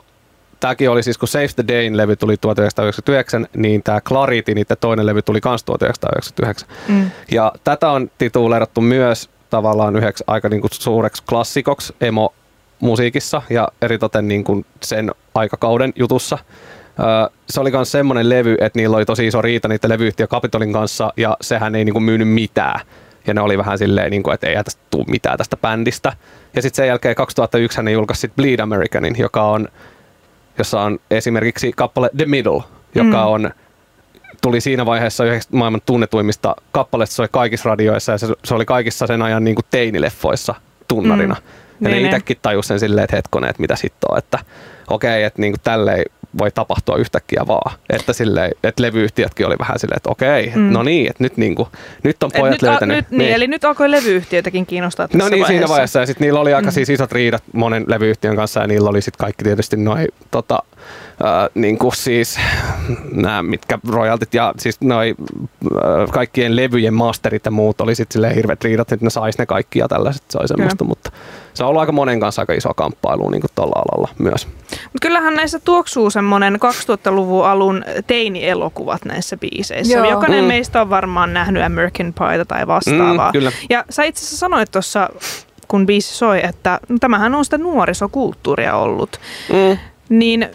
Tämäkin oli siis, kun Save the Dayn levy tuli 1999, niin tämä Clarity, niiden toinen levy tuli myös 1999. Mm. Ja tätä on tituleerattu myös tavallaan yhdeksi aika niin kuin suureksi klassikoksi emo-musiikissa ja eritoten niin kuin sen aikakauden jutussa. Öö, se oli myös semmoinen levy, että niillä oli tosi iso riita niiden levyyhtiö Capitolin kanssa ja sehän ei niin kuin myynyt mitään. Ja ne oli vähän silleen, niin kuin, että ei tästä tule mitään tästä bändistä. Ja sitten sen jälkeen 2001 ne julkaisi Bleed Americanin, joka on, jossa on esimerkiksi kappale The Middle, joka Mm. on tuli siinä vaiheessa yhdeksi maailman tunnetuimmista kappaleista, se oli kaikissa radioissa ja se, se oli kaikissa sen ajan niin kuin teinileffoissa tunnarina. Mm. Ja Niin, ne niin. itsekin tajus sen silleen, että hetkonen, että mitä sitten on, että okei, että niin kuin tälleen voi tapahtua yhtäkkiä vaan. Että, silleen, että levyyhtiötkin oli vähän silleen, että okei, Mm. no niin, että nyt, niin kuin, nyt on pojat nyt, a, löytänyt. nyt, niin, eli nyt alkoi levyyhtiöitäkin kiinnostaa tässä No niin, vaiheessa. siinä vaiheessa. Ja sitten niillä oli aika Mm. siis isot riidat monen levyyhtiön kanssa ja niillä oli sitten kaikki tietysti noin tota, äh, niin kuin siis nämä mitkä royaltit ja siis noi äh, kaikkien levyjen masterit ja muut oli sitten silleen hirveät riidat, että ne sais ne kaikki ja tällaiset. Se oli semmoista, mutta se on ollut aika monen kanssa aika iso kamppailu niin kuin tuolla alalla myös. Mutta kyllähän näissä tuoksuu semmoinen 2000-luvun alun teini-elokuvat näissä biiseissä. Joo. Jokainen Mm. meistä on varmaan nähnyt American Pieta tai vastaavaa. Mm, kyllä. Ja sä itse asiassa sanoit tuossa, kun biisi soi, että no, tämähän on sitä nuorisokulttuuria ollut. Mm. Niin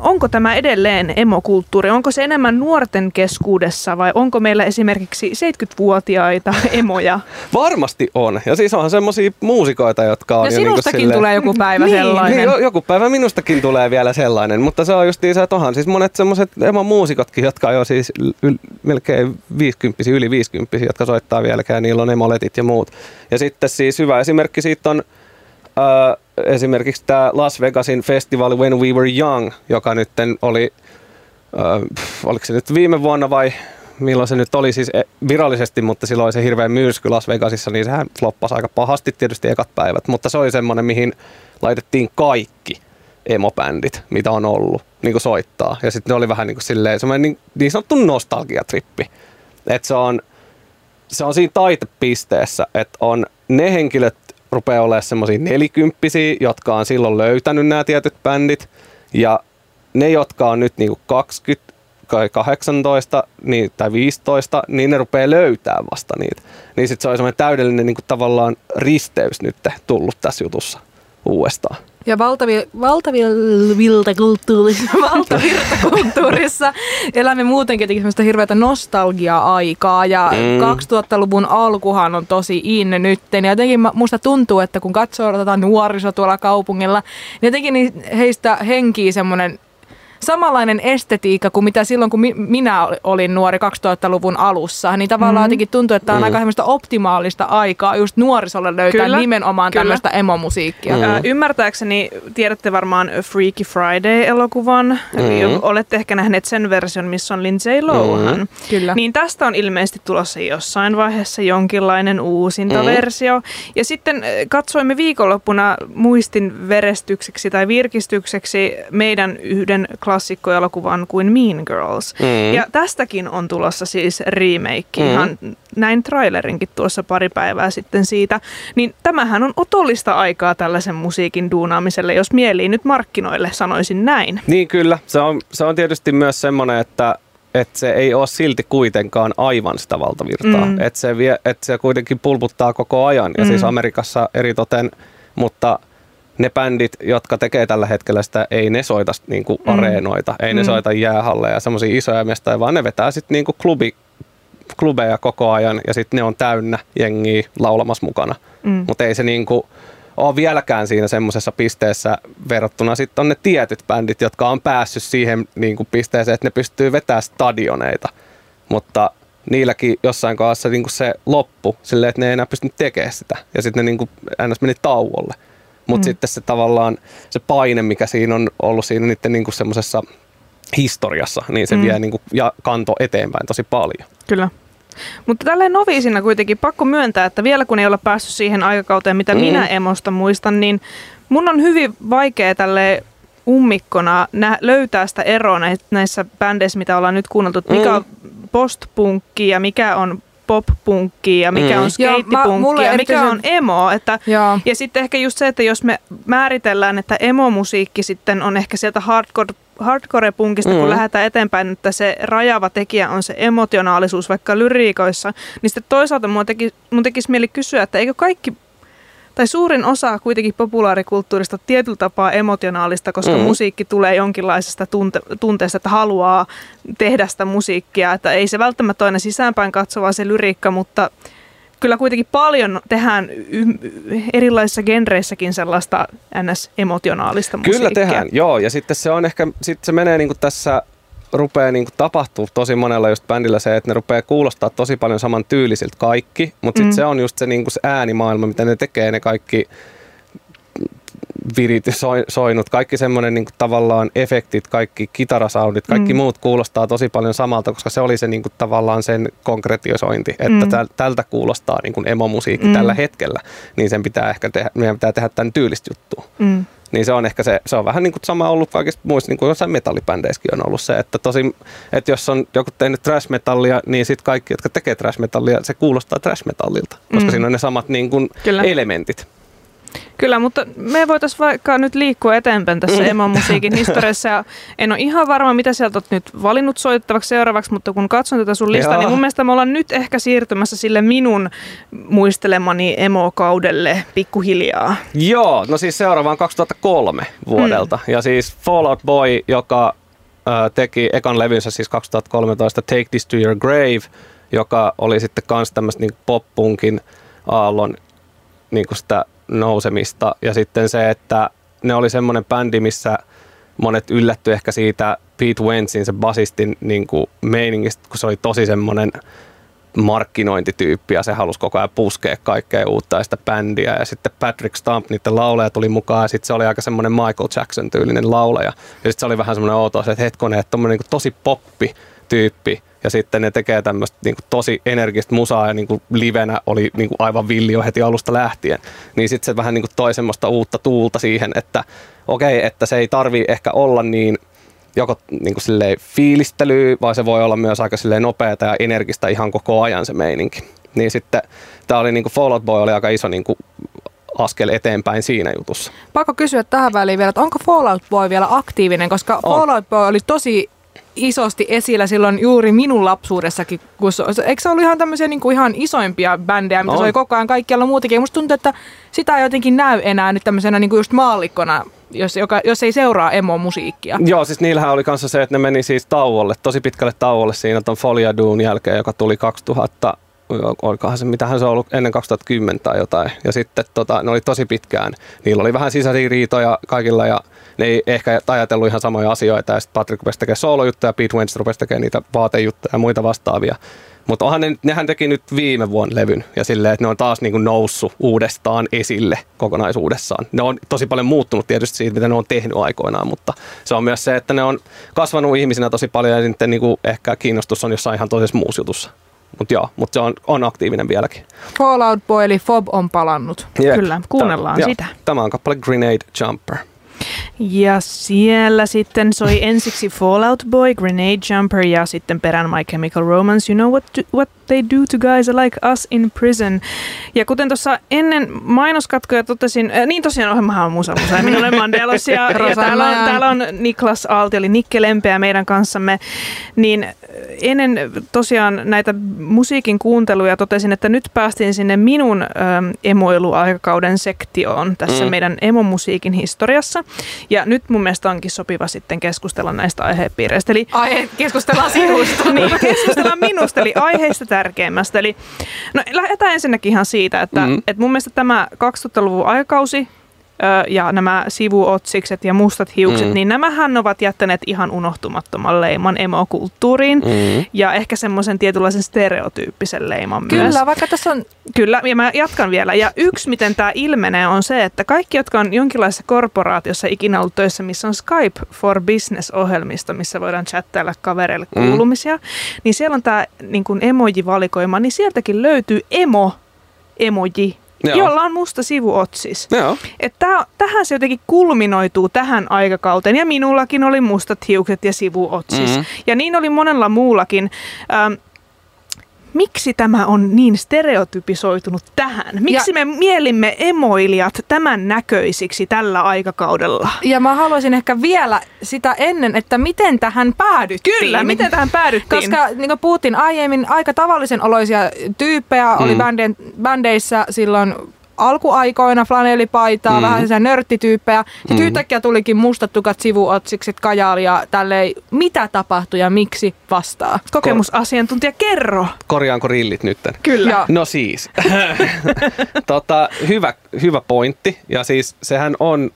onko tämä edelleen emokulttuuri? Onko se enemmän nuorten keskuudessa vai onko meillä esimerkiksi 70-vuotiaita emoja? Varmasti on. Ja siis onhan semmoisia muusikoita, jotka on Ja niinku sinustakin silleen- tulee joku päivä Niin, sellainen. Niin, jo- joku päivä minustakin tulee vielä sellainen, mutta se on just se, että onhan siis monet semmoiset emo-muusikotkin, jotka on jo siis yl, melkein 50 yli 50 jotka soittaa vieläkään, niillä on emoletit ja muut. Ja sitten siis hyvä esimerkki siitä on äh, esimerkiksi tämä Las Vegasin festivaali When We Were Young, joka nyt oli, äh, oliko se nyt viime vuonna vai milloin se nyt oli siis eh, virallisesti, mutta silloin se hirveä myrsky Las Vegasissa, niin sehän floppasi aika pahasti tietysti ekat päivät, mutta se oli semmoinen, mihin laitettiin kaikki emobändit, mitä on ollut, niin kuin soittaa. Ja sitten ne oli vähän niin kuin silleen, semmoinen niin, niin sanottu nostalgiatrippi. Että se on, se on siinä taitepisteessä, että on ne henkilöt rupeaa olemaan semmoisia nelikymppisiä, jotka on silloin löytänyt nämä tietyt bändit. Ja ne, jotka on nyt niinku 20 tai 18 niin, tai 15, niin ne rupeaa löytää vasta niitä. Niin sitten se on semmoinen täydellinen niin kuin tavallaan risteys nyt tullut tässä jutussa uudestaan. Ja valtavi, valtavilta kulttuurissa, valtavirtakulttuurissa elämme muutenkin semmoista hirveätä nostalgia-aikaa ja mm. 2000-luvun alkuhan on tosi inne nytten. Ja jotenkin musta tuntuu, että kun katsoo tätä nuoriso tuolla kaupungilla, niin jotenkin niin heistä henkii semmoinen samanlainen estetiikka kuin mitä silloin, kun mi- minä olin nuori 2000-luvun alussa, niin tavallaan mm. jotenkin tuntuu, että tämä on mm. aika semmoista optimaalista aikaa just nuorisolle löytää Kyllä. nimenomaan Kyllä. tämmöistä emomusiikkia. Mm. Äh, ymmärtääkseni tiedätte varmaan Freaky Friday-elokuvan. Mm. Olette ehkä nähneet sen version, missä on Lindsay Lohan. Mm. Kyllä. Niin tästä on ilmeisesti tulossa jossain vaiheessa jonkinlainen uusintaversio. Mm. Ja sitten katsoimme viikonloppuna muistin verestykseksi tai virkistykseksi meidän yhden klassikkoelokuvan kuin Mean Girls. Mm. Ja tästäkin on tulossa siis remake, mm. ihan näin trailerinkin tuossa pari päivää sitten siitä. Niin tämähän on otollista aikaa tällaisen musiikin duunaamiselle, jos mielii nyt markkinoille, sanoisin näin. Niin kyllä, se on, se on tietysti myös semmoinen, että että se ei ole silti kuitenkaan aivan sitä valtavirtaa. Mm. Että se, vie, että se kuitenkin pulputtaa koko ajan. Ja siis mm. siis Amerikassa eritoten, mutta – ne bändit, jotka tekee tällä hetkellä sitä, ei ne soita niin kuin mm. areenoita, ei mm. ne soita jäähalleja, semmoisia isoja mestoja, vaan ne vetää sitten niin kuin klubi, klubeja koko ajan ja sitten ne on täynnä jengiä laulamassa mukana. Mm. Mutta ei se niin kuin ole vieläkään siinä semmoisessa pisteessä verrattuna sitten on ne tietyt bändit, jotka on päässyt siihen niin kuin pisteeseen, että ne pystyy vetämään stadioneita. Mutta niilläkin jossain kohdassa niin kuin se loppu silleen, että ne ei enää pystynyt tekemään sitä. Ja sitten ne niin kuin, ns. meni tauolle. Mutta mm. sitten se tavallaan se paine, mikä siinä on ollut siinä niiden niinku semmoisessa historiassa, niin se mm. vie niinku ja kanto eteenpäin tosi paljon. Kyllä. Mutta tälleen noviisina kuitenkin pakko myöntää, että vielä kun ei olla päässyt siihen aikakauteen, mitä mm. minä emosta muistan, niin mun on hyvin vaikea tälle ummikkona nä- löytää sitä eroa näissä bändeissä, mitä ollaan nyt kuunneltu, mikä mm. on postpunkki ja mikä on pop-punkki ja mikä mm. on skeittipunkki ja mikä on emo. Että, ja sitten ehkä just se, että jos me määritellään, että emo-musiikki sitten on ehkä sieltä hardcore hardcore-punkista, mm. kun lähdetään eteenpäin, että se rajava tekijä on se emotionaalisuus vaikka lyriikoissa, niin sitten toisaalta mun, teki, mun tekisi mieli kysyä, että eikö kaikki tai suurin osa kuitenkin populaarikulttuurista tietyllä tapaa emotionaalista, koska mm. musiikki tulee jonkinlaisesta tunte- tunteesta, että haluaa tehdä sitä musiikkia. Että ei se välttämättä aina sisäänpäin katsovaa se lyriikka, mutta kyllä kuitenkin paljon tehdään y- erilaisissa genreissäkin sellaista ns-emotionaalista musiikkia. Kyllä tehdään, joo. Ja sitten se on ehkä, sitten se menee niin kuin tässä rupeaa niin tapahtuu tosi monella just bändillä se, että ne rupeaa kuulostaa tosi paljon saman tyylisiltä kaikki, mutta sitten mm. se on just se, niin se äänimaailma, mitä ne tekee, ne kaikki virit, soinut, kaikki semmoinen niin tavallaan efektit, kaikki kitarasoundit, kaikki mm. muut kuulostaa tosi paljon samalta, koska se oli se niin kuin, tavallaan sen konkretiosointi, että mm. tältä kuulostaa niin kuin emomusiikki mm. tällä hetkellä, niin sen pitää ehkä tehdä, meidän pitää tehdä tämän tyylistä juttua. Mm. Niin se on ehkä se, se on vähän niin kuin sama ollut kaikista muista, niin kuin jossain metallibändeissäkin on ollut se, että tosi, että jos on joku tehnyt trash metallia, niin sitten kaikki, jotka tekee trash metallia, se kuulostaa trash metallilta, koska mm. siinä on ne samat niin kuin elementit. Kyllä, mutta me voitaisiin vaikka nyt liikkua eteenpäin tässä Emon musiikin historiassa. Ja en ole ihan varma, mitä sieltä olet nyt valinnut soittavaksi seuraavaksi, mutta kun katson tätä sun listaa, niin mun mielestä me ollaan nyt ehkä siirtymässä sille minun muistelemani emo-kaudelle pikkuhiljaa. Joo, no siis seuraavaan 2003 vuodelta. Mm. Ja siis Fallout Boy, joka äh, teki ekan levynsä siis 2013 Take This To Your Grave, joka oli sitten kans tämmöistä niin pop-punkin aallon niin sitä nousemista. Ja sitten se, että ne oli semmoinen bändi, missä monet yllätty ehkä siitä Pete Wentzin, se basistin niin kuin meiningistä, kun se oli tosi semmoinen markkinointityyppi ja se halusi koko ajan puskea kaikkea uutta ja sitä bändiä. Ja sitten Patrick Stump, niiden laulaja tuli mukaan ja sitten se oli aika semmoinen Michael Jackson-tyylinen laulaja. Ja sitten se oli vähän semmoinen outo, että hetkonen, että tommonen niin tosi poppi tyyppi ja sitten ne tekee tämmöistä niin tosi energistä musaa ja niin kuin livenä oli niin kuin aivan villi jo heti alusta lähtien. Niin sitten se vähän niin kuin toi semmoista uutta tuulta siihen, että okei, okay, että se ei tarvi ehkä olla niin joko niin kuin silleen fiilistelyä, vai se voi olla myös aika silleen nopeata ja energistä ihan koko ajan se meininki. Niin sitten tämä oli niin kuin Fallout Boy oli aika iso niin kuin askel eteenpäin siinä jutussa. Pakko kysyä tähän väliin vielä, että onko Fallout Boy vielä aktiivinen, koska On. Fallout Boy oli tosi isosti esillä silloin juuri minun lapsuudessakin. Kun se, eikö se ollut ihan tämmöisiä niin kuin ihan isoimpia bändejä, mitä se oli koko ajan kaikkialla muutenkin. Ja musta tuntuu, että sitä ei jotenkin näy enää nyt tämmöisenä niin kuin just maallikkona, jos, joka, jos ei seuraa emo-musiikkia. Joo, siis niillähän oli kanssa se, että ne meni siis tauolle, tosi pitkälle tauolle siinä ton Folia Doon jälkeen, joka tuli 2000, olikohan se, mitähän se on ollut ennen 2010 tai jotain. Ja sitten tota, ne oli tosi pitkään. Niillä oli vähän sisäisiä riitoja kaikilla ja ne ei ehkä ajatellut ihan samoja asioita. Ja sitten Patrick rupesi tekemään soolojuttuja, Pete Wentz rupesi tekemään niitä vaatejuttuja ja muita vastaavia. Mutta onhan ne, nehän teki nyt viime vuonna levyn ja silleen, että ne on taas niin kuin noussut uudestaan esille kokonaisuudessaan. Ne on tosi paljon muuttunut tietysti siitä, mitä ne on tehnyt aikoinaan, mutta se on myös se, että ne on kasvanut ihmisinä tosi paljon ja sitten niin kuin ehkä kiinnostus on jossain ihan toisessa muussa jutussa. Mutta joo, mutta se on, on aktiivinen vieläkin. Fallout Boy eli Fob on palannut. Jep. Kyllä, kuunnellaan Tämä- joo, sitä. Tämä on kappale Grenade Jumper. Ja siellä sitten soi ensiksi Fallout Boy, Grenade Jumper ja sitten perään My Chemical Romance, You Know What, to, what They Do to Guys Like Us in Prison. Ja kuten tuossa ennen mainoskatkoja totesin, äh, niin tosiaan ohjelmahan on Musa Musa ja minä olen Mandelos ja, ja täällä, on, täällä on Niklas Aalti, eli Nikke Lempeä meidän kanssamme. Niin äh, ennen tosiaan näitä musiikin kuunteluja totesin, että nyt päästiin sinne minun ähm, emoiluaikakauden sektioon tässä Mm. meidän emomusiikin historiassa. Ja nyt mun mielestä onkin sopiva sitten keskustella näistä aihepiireistä. Eli Ai, keskustellaan sinusta. niin, keskustellaan minusta, eli aiheista tärkeimmästä. Eli, no lähdetään ensinnäkin ihan siitä, että, Mhm. mm. että mun mielestä tämä 2000-luvun aikakausi ja nämä sivuotsikset ja mustat hiukset, Mm. mm. niin nämähän ovat jättäneet ihan unohtumattoman leiman emokulttuuriin Mm. ja ehkä semmoisen tietynlaisen stereotyyppisen leiman myös. Kyllä, vaikka tässä on Kyllä, ja mä jatkan vielä. Ja yksi, miten tämä ilmenee, on se, että kaikki, jotka on jonkinlaisessa korporaatiossa ikinä ollut töissä, missä on Skype for Business-ohjelmisto, missä voidaan chattailla kavereille Mm. kuulumisia, niin siellä on tämä niin emoji-valikoima, niin sieltäkin löytyy emo, emoji, Joo. jolla on musta sivuotsis. Joo. Että tää- tähän se jotenkin kulminoituu tähän aikakauteen. Ja minullakin oli mustat hiukset ja sivuotsis. Mhm. Ja niin oli monella muullakin. Ähm, miksi tämä on niin stereotypisoitunut tähän? Miksi Ja- me mielimme emoilijat tämän näköisiksi tällä aikakaudella? Ja mä haluaisin ehkä vielä sitä ennen, että miten tähän päädyttiin. Kyllä, miten tähän päädyttiin? Koska niin kuin puhuttiin aiemmin, aika tavallisen oloisia tyyppejä oli Mm. bändien, bändeissä silloin alkuaikoina, flanellipaitaa, Mm. vähän sellaisia nörttityyppejä. Sitten Mm. yhtäkkiä tulikin mustat tukat, sivuotsikset, kajaali ja tälleen, mitä tapahtui ja miksi vastaa. Kokemusasiantuntija, kerro! Korjaanko rillit nytten? Kyllä. Joo. No siis, tota, hyvä, hyvä pointti. Ja siis sehän on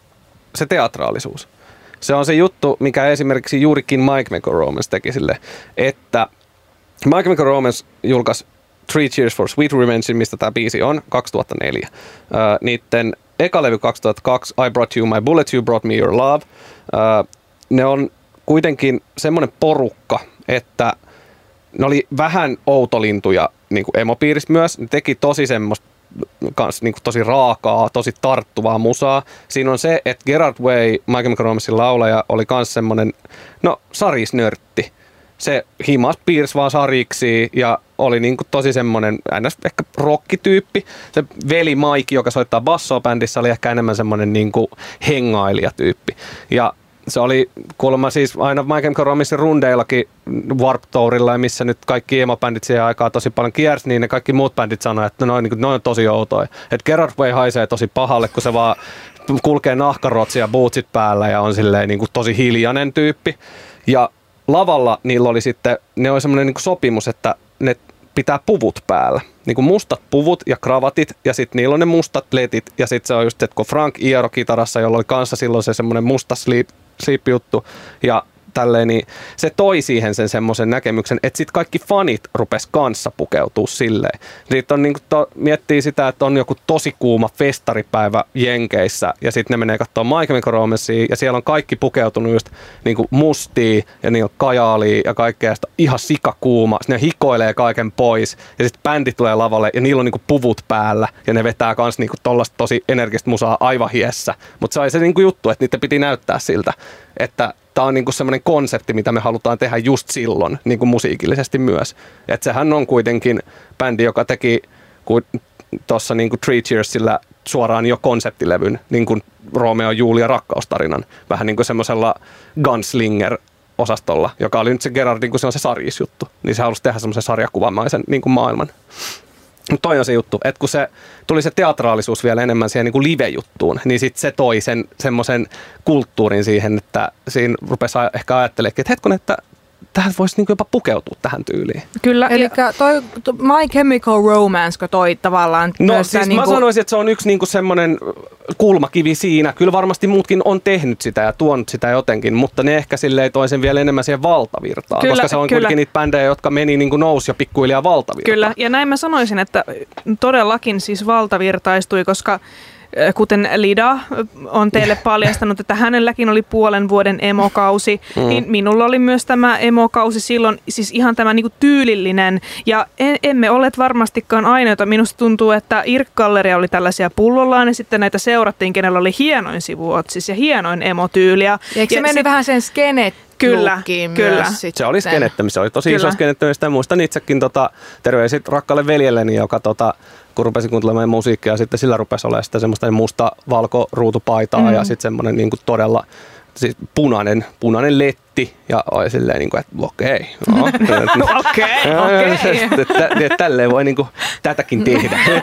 se teatraalisuus. Se on se juttu, mikä esimerkiksi juurikin Mike McRomance teki sille, että Mike McRomance julkaisi Three Cheers for Sweet Revenge, mistä tämä biisi on, 2004. Uh, niiden eka levy 2002, I Brought You My Bullet, You Brought Me Your Love. Uh, ne on kuitenkin semmoinen porukka, että ne oli vähän outolintuja niin kuin emopiirissä myös. Ne teki tosi semmoista kans niin kuin tosi raakaa, tosi tarttuvaa musaa. Siinä on se, että Gerard Way, Michael McRomancin laulaja, oli myös semmoinen, no sarisnörtti. Se himas piirsi vaan sariksi ja oli niin kuin tosi semmoinen ns. ehkä rockityyppi. Se veli Mike, joka soittaa bassoa bändissä, oli ehkä enemmän semmoinen niin kuin hengailijatyyppi. Ja se oli kuulemma siis aina Michael McRomancin rundeillakin Warp Tourilla, ja missä nyt kaikki emobändit siihen aikaan tosi paljon kiersi, niin ne kaikki muut bändit sanoivat, että noin, niin on tosi outoja. Että Gerard Way haisee tosi pahalle, kun se vaan kulkee nahkarotsi ja bootsit päällä ja on silleen niin kuin tosi hiljainen tyyppi. Ja lavalla niillä oli sitten, ne oli semmoinen niin sopimus, että ne pitää puvut päällä. Niin kuin mustat puvut ja kravatit ja sitten niillä on ne mustat letit ja sitten se on just, että kun Frank Iero kitarassa, jolla oli kanssa silloin se semmoinen musta sleep, sleep juttu ja tälleen, niin se toi siihen sen semmoisen näkemyksen, että sitten kaikki fanit rupes kanssa pukeutua silleen. Sitten on niin to, miettii sitä, että on joku tosi kuuma festaripäivä Jenkeissä ja sitten ne menee katsoa Romancea ja siellä on kaikki pukeutunut just niin mustia ja niin kajaalia ja kaikkea ja sit on ihan sikakuuma. Sitten ne hikoilee kaiken pois ja sitten bändi tulee lavalle ja niillä on niin puvut päällä ja ne vetää kans niin tollasta tosi energistä musaa aivan hiessä. Mutta se oli se niin juttu, että niitä piti näyttää siltä, että tämä on niinku semmoinen konsepti, mitä me halutaan tehdä just silloin, niinku musiikillisesti myös. Et sehän on kuitenkin bändi, joka teki tuossa niinku Three Cheersillä suoraan jo konseptilevyn, niin kuin Romeo Julia rakkaustarinan, vähän niin kuin semmoisella gunslinger osastolla, joka oli nyt se Gerardin, kun se on se sarjisjuttu, niin se halusi tehdä semmoisen sarjakuvamaisen niin kuin maailman. Toi on se juttu, että kun se tuli se teatraalisuus vielä enemmän siihen niin kuin live-juttuun, niin sit se toi sen semmoisen kulttuurin siihen, että siinä rupesi ehkä ajattelemaan, että hetkinen, että tähän voisi niin jopa pukeutua tähän tyyliin. Kyllä. Eli toi My Chemical Romance, kun toi tavallaan... No siis mä niinku... sanoisin, että se on yksi niinku semmoinen kulmakivi siinä. Kyllä varmasti muutkin on tehnyt sitä ja tuonut sitä jotenkin, mutta ne ehkä silleen toi sen vielä enemmän siihen valtavirtaan. Kyllä, koska se on kyllä. kuitenkin niitä bändejä, jotka meni niin kuin nousi ja pikkuhiljaa valtavirtaan. Kyllä, ja näin mä sanoisin, että todellakin siis valtavirtaistui, koska kuten Lida on teille paljastanut, että hänelläkin oli puolen vuoden emokausi, mm. niin minulla oli myös tämä emokausi silloin, siis ihan tämä niin tyylillinen. Ja en, emme ole varmastikaan ainoita. Minusta tuntuu, että Irk-galleria oli tällaisia pullollaan ja sitten näitä seurattiin, kenellä oli hienoin sivuotsis ja hienoin emotyyliä. Eikö se mennyt sit... vähän sen skenet Kyllä, kyllä. Se oli skenettämistä, se oli tosi kyllä. iso skenettämistä. Muistan itsekin tota, terveisit rakkaalle veljelleni, joka tota, kun rupesin kuuntelemaan musiikkia ja sitten sillä rupesi olemaan sitä semmoista musta valko-ruutupaitaa mm. ja sitten semmoinen niin todella siis punainen, punainen letti ja oli silleen, niin kuin, että okei. Okei, okei. Tälleen voi niin kuin, tätäkin tehdä.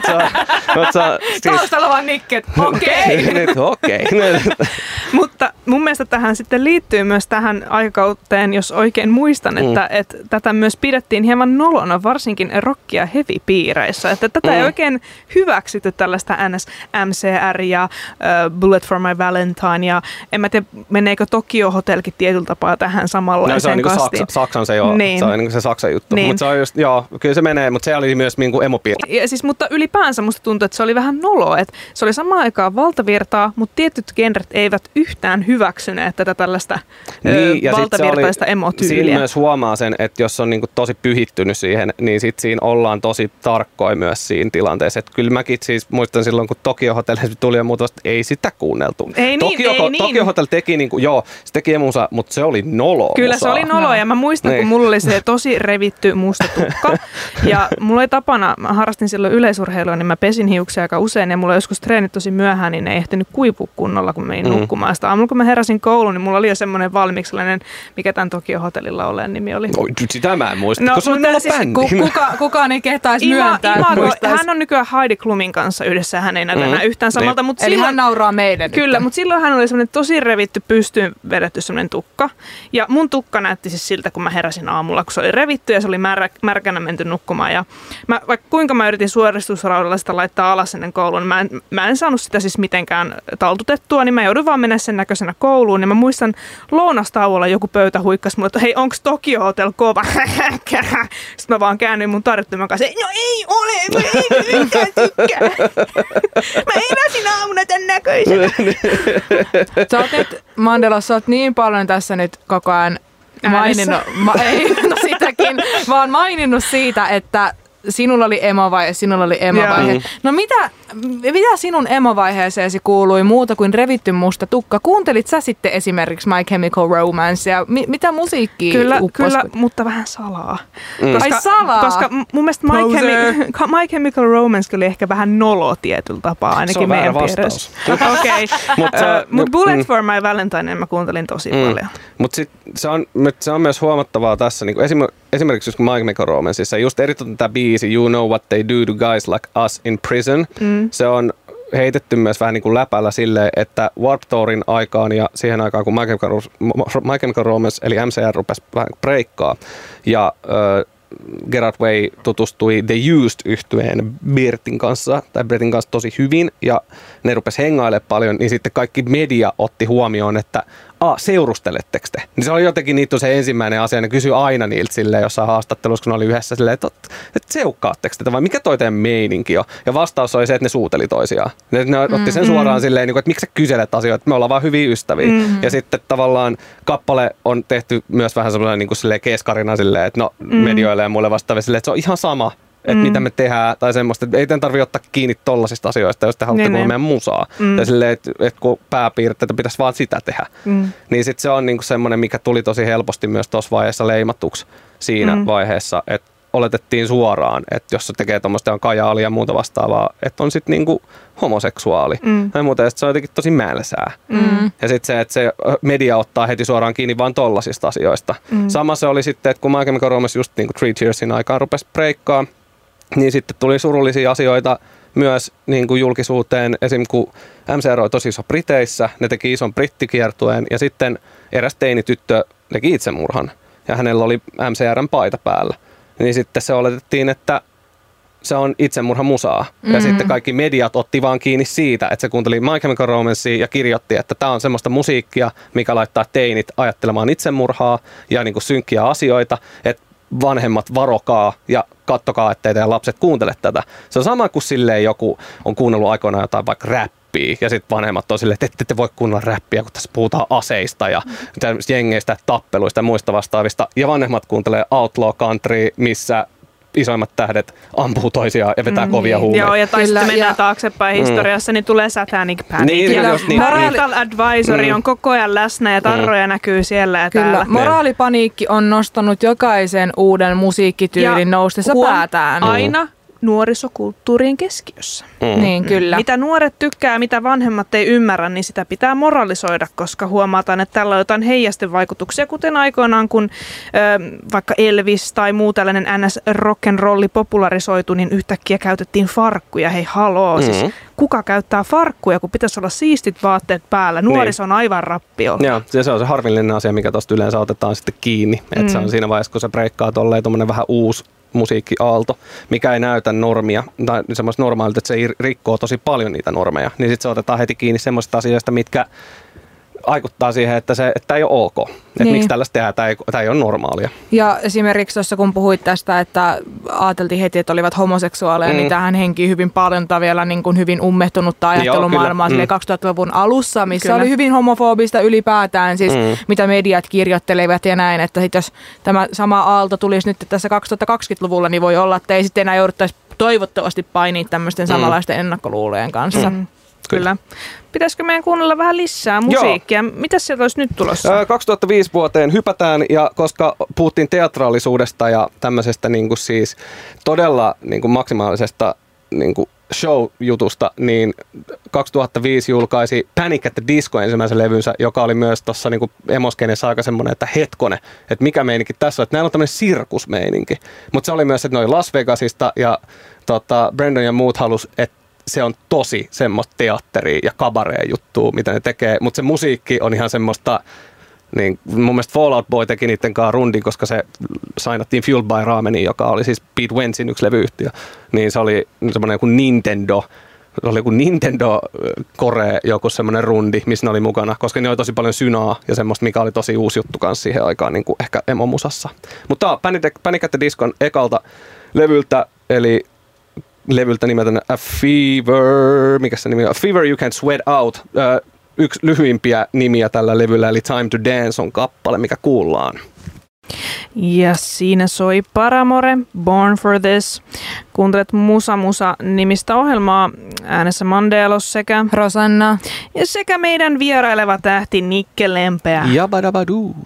siis, Taustalla vaan nikket, okei. Okei. Mutta mun mielestä tähän sitten liittyy myös tähän aikakauteen, jos oikein muistan, että, mm. että tätä myös pidettiin hieman nolona, varsinkin rock- ja heavy-piireissä. Että tätä mm. ei oikein hyväksytty tällaista NS, MCR ja uh, Bullet for my Valentine ja en mä tiedä, meneekö Tokyo Hotelkin tietyllä tapaa tähän samanlaiseen no, se on niin Saksa, Saksan se, joo, niin. se on niin se Saksan juttu. Niin. Mutta se on just, joo, kyllä se menee, mutta se oli myös niin kuin emopiiri. Ja siis, mutta ylipäänsä musta tuntuu, että se oli vähän nolo, että se oli samaan aikaan valtavirtaa, mutta tietyt genret eivät yhtään hyväksyneet tätä tällaista niin, ö, valtavirtaista emotyyliä. Siinä myös huomaa sen, että jos on niin kuin tosi pyhittynyt siihen, niin sit siinä ollaan tosi tarkkoja myös siinä tilanteessa. Että kyllä mäkin siis muistan silloin, kun Tokio Hotel tuli ja muuta, ei sitä kuunneltu. Ei niin, Tokio, ei niin. Tokio Hotel teki, niin kuin, joo, se teki emusa, mutta se oli nolo. Kyllä se oli nolo ja mä muistan, niin. kun mulla oli se tosi revitty musta tukka. ja mulla oli tapana, mä harrastin silloin yleisurheilua, niin mä pesin hiuksia aika usein ja mulla joskus treenit tosi myöhään, niin ne ei ehtinyt kuivua kunnolla, kun menin mm. nukkumaan. Sitä aamulla kun mä heräsin kouluun, niin mulla oli jo semmoinen valmiiksi mikä tämän Tokio Hotellilla olen nimi oli. No, sitä mä en muista, no, kun se on siis, ku, kuka, kukaan ei kehtaisi Ima, myöntää. Ima, hän on nykyään Heidi Klumin kanssa yhdessä, hän ei näytä mm. enää yhtään samalta. Mutta Eli silloin, hän nauraa meidän. Kyllä, mutta silloin hän oli semmoinen tosi revitty, pystyyn vedetty semmoinen tukka. Ja mun tukka näytti siis siltä, kun mä heräsin aamulla, kun se oli revitty ja se oli märä, märkänä menty nukkumaan. Ja mä, vaikka kuinka mä yritin suoristusraudalla sitä laittaa alas ennen kouluun, niin mä en, mä en saanut sitä siis mitenkään taltutettua, niin mä joudun vaan mennä sen näköisenä kouluun. Ja mä muistan lounastauolla joku pöytä huikkasi mulle, että hei, onko Tokyo Hotel kova? Sitten mä vaan käännyin mun tarjottimen kanssa, no ei ole, mä ei. Mä heräsin aamuna tämän näköisenä. sä oot nyt, Mandela, sä oot niin paljon tässä nyt koko ajan maininnut, ma, ei, no sitäkin, vaan maininnut siitä, että sinulla oli emovaihe, sinulla oli emovaihe. Yeah. No mitä, mitä sinun emovaiheeseesi kuului muuta kuin revitty musta tukka? Kuuntelit sä sitten esimerkiksi My Chemical Romance ja mi- mitä musiikkia Kyllä, kyllä mutta vähän salaa. Mm. Koska, Ai salaa? Koska mun mielestä My, Chemi- My Chemical Romance oli ehkä vähän nolo tietyllä tapaa, ainakin meidän piirissä. Okei, mutta mut Bullet mm. for My Valentine mä kuuntelin tosi mm. paljon. Mutta se, on, se on myös huomattavaa tässä, niin esimerkiksi just My Chemical Romanceissa, just erityisesti tämä biisi You Know What They Do to Guys Like Us in Prison, mm. se on heitetty myös vähän niin kuin läpällä silleen, että Warp Tourin aikaan ja siihen aikaan, kun Chemical, My Chemical Romance eli MCR rupesi vähän breikkaa ja äh, Gerard Way tutustui The Used yhtyeen Bertin kanssa, tai Bertin kanssa tosi hyvin, ja ne rupesi hengailemaan paljon, niin sitten kaikki media otti huomioon, että a, seurusteletteko te? Niin se oli jotenkin niitä se ensimmäinen asia, ne kysyi aina niiltä sille jossain haastattelussa, kun ne oli yhdessä silleen, että, että seukkaatteko tätä vai mikä toi teidän meininki on? Ja vastaus oli se, että ne suuteli toisiaan. Ne, ne otti sen mm-hmm. suoraan silleen, niin että miksi sä kyselet asioita, että me ollaan vaan hyviä ystäviä. Mm-hmm. Ja sitten tavallaan kappale on tehty myös vähän semmoinen niin kuin silleen keskarina silleen, että no mm-hmm. medioille ja muille vastaaville silleen, että se on ihan sama, että mm. mitä me tehdään, tai semmoista, että ei tämän tarvitse ottaa kiinni tollasista asioista, jos te haluatte niin, niin. meidän musaa. Mm. Ja silleen, että, että kun pääpiirteitä pitäisi vaan sitä tehdä. Mm. Niin sitten se on niinku semmoinen, mikä tuli tosi helposti myös tuossa vaiheessa leimatuksi siinä mm. vaiheessa, että oletettiin suoraan, että jos se tekee tuommoista on kajaalia ja muuta vastaavaa, että on sitten niinku homoseksuaali. Mm. Tai muuta, ja se on jotenkin tosi mälsää. Mm. Ja sitten se, että se media ottaa heti suoraan kiinni vaan tollasista asioista. Mm. Sama se oli sitten, että kun Chemical Romance just niin kuin Three Cheersin aikaan rupesi breikkaa, niin sitten tuli surullisia asioita myös niin kuin julkisuuteen. Esim. kun MCR oli tosi iso Briteissä, ne teki ison brittikiertueen ja sitten eräs teinityttö teki itsemurhan ja hänellä oli MCRn paita päällä. Niin sitten se oletettiin, että se on itsemurha musaa. Mm-hmm. Ja sitten kaikki mediat otti vaan kiinni siitä, että se kuunteli My Chemical Romancea ja kirjoitti, että tämä on semmoista musiikkia, mikä laittaa teinit ajattelemaan itsemurhaa ja niin kuin synkkiä asioita, että vanhemmat varokaa ja kattokaa, ettei teidän lapset kuuntele tätä. Se on sama kuin silleen joku on kuunnellut aikoinaan jotain vaikka räppiä ja sitten vanhemmat on silleen, että ette te voi kuunnella räppiä, kun tässä puhutaan aseista ja jengeistä, tappeluista ja muista vastaavista. Ja vanhemmat kuuntelee outlaw country, missä isoimmat tähdet ampuu toisiaan ja vetää kovia huumeita. Joo, ja tai sitten mennään ja- taaksepäin historiassa, niin tulee Satanic Panic. Niin, ja just niin, Parental Advisory Mm. on koko ajan läsnä ja tarroja näkyy siellä ja Kyllä, täällä. moraalipaniikki on nostanut jokaisen uuden musiikkityylin noustessa huom, päätään. Aina nuorisokulttuurien keskiössä. Mm. Niin, kyllä. Mitä nuoret tykkää, mitä vanhemmat ei ymmärrä, niin sitä pitää moralisoida, koska huomataan, että tällä on jotain heijastevaikutuksia, kuten aikoinaan, kun ö, vaikka Elvis tai muu tällainen ns rock'n'rolli popularisoitu, niin yhtäkkiä käytettiin farkkuja. Hei haloo, mm. siis Mm. kuka käyttää farkkuja, kun pitäisi olla siistit vaatteet päällä? Nuoriso on aivan rappio. Joo, se, se on se harvillinen asia, mikä tuosta yleensä otetaan sitten kiinni. Mm. Että se on siinä vaiheessa, kun se breikkaa tolleen tuommoinen vähän uusi musiikkiaalto, mikä ei näytä normia, tai semmoista normaalilta, että se rikkoo tosi paljon niitä normeja, niin sitten se otetaan heti kiinni semmoista asioista, mitkä aikuttaa siihen, että se että ei ole ok. Että Niin. miksi tällaista tehdään, tämä ei, tämä ei ole normaalia. Ja esimerkiksi tuossa kun puhuit tästä, että ajateltiin heti, että olivat homoseksuaaleja, mm. Mm. niin tähän henkii hyvin paljon tai vielä niin kuin hyvin ummehtunutta ajattelumaailmaa mm. Mm. 2000-luvun alussa, missä Kyllä. oli hyvin homofobista ylipäätään, siis mm. Mm. mitä mediat kirjoittelevat ja näin, että sit jos tämä sama aalto tulisi nyt tässä 2020-luvulla, niin voi olla, että ei sitten enää jouduttaisi toivottavasti painia tämmöisten Mm. samanlaisten ennakkoluulojen kanssa. Mm. Kyllä. Pitäisikö meidän kuunnella vähän lisää musiikkia? Mitä sieltä olisi nyt tulossa? Ää, 2005 vuoteen hypätään ja koska puhuttiin teatraalisuudesta ja tämmöisestä niin kuin siis todella niin kuin maksimaalisesta niin kuin show-jutusta, niin 2005 julkaisi Panic at the Disco ensimmäisen levynsä, joka oli myös tuossa niin emoskenessa aika semmoinen, että hetkone, että mikä meininki tässä on, että näillä on tämmöinen sirkusmeininki. Mutta se oli myös, että ne oli Las Vegasista ja tota, Brandon ja muut halus, että se on tosi semmoista teatteria ja kabareen juttua, mitä ne tekee, mutta se musiikki on ihan semmoista, niin mun mielestä Fallout Boy teki niiden kanssa rundin, koska se sainattiin Fueled by Rameni, joka oli siis Pete Wentzin yksi levyyhtiö, niin se oli semmoinen joku Nintendo, se oli joku Nintendo Kore, joku semmoinen rundi, missä ne oli mukana, koska ne oli tosi paljon synaa ja semmoista, mikä oli tosi uusi juttu kanssa siihen aikaan, niin kuin ehkä emomusassa. Mutta Panic at the Discon ekalta levyltä, eli levyltä nimeltänä A Fever, mikä se nimi on? A Fever You Can Sweat Out. Yksi lyhyimpiä nimiä tällä levyllä, eli Time to Dance on kappale, mikä kuullaan. Ja siinä soi Paramore, Born for This. Kuuntelet Musa Musa nimistä ohjelmaa äänessä Mandelos sekä, Rosanna, ja sekä meidän vieraileva tähti Nikke Lempeä. Jabadabadu.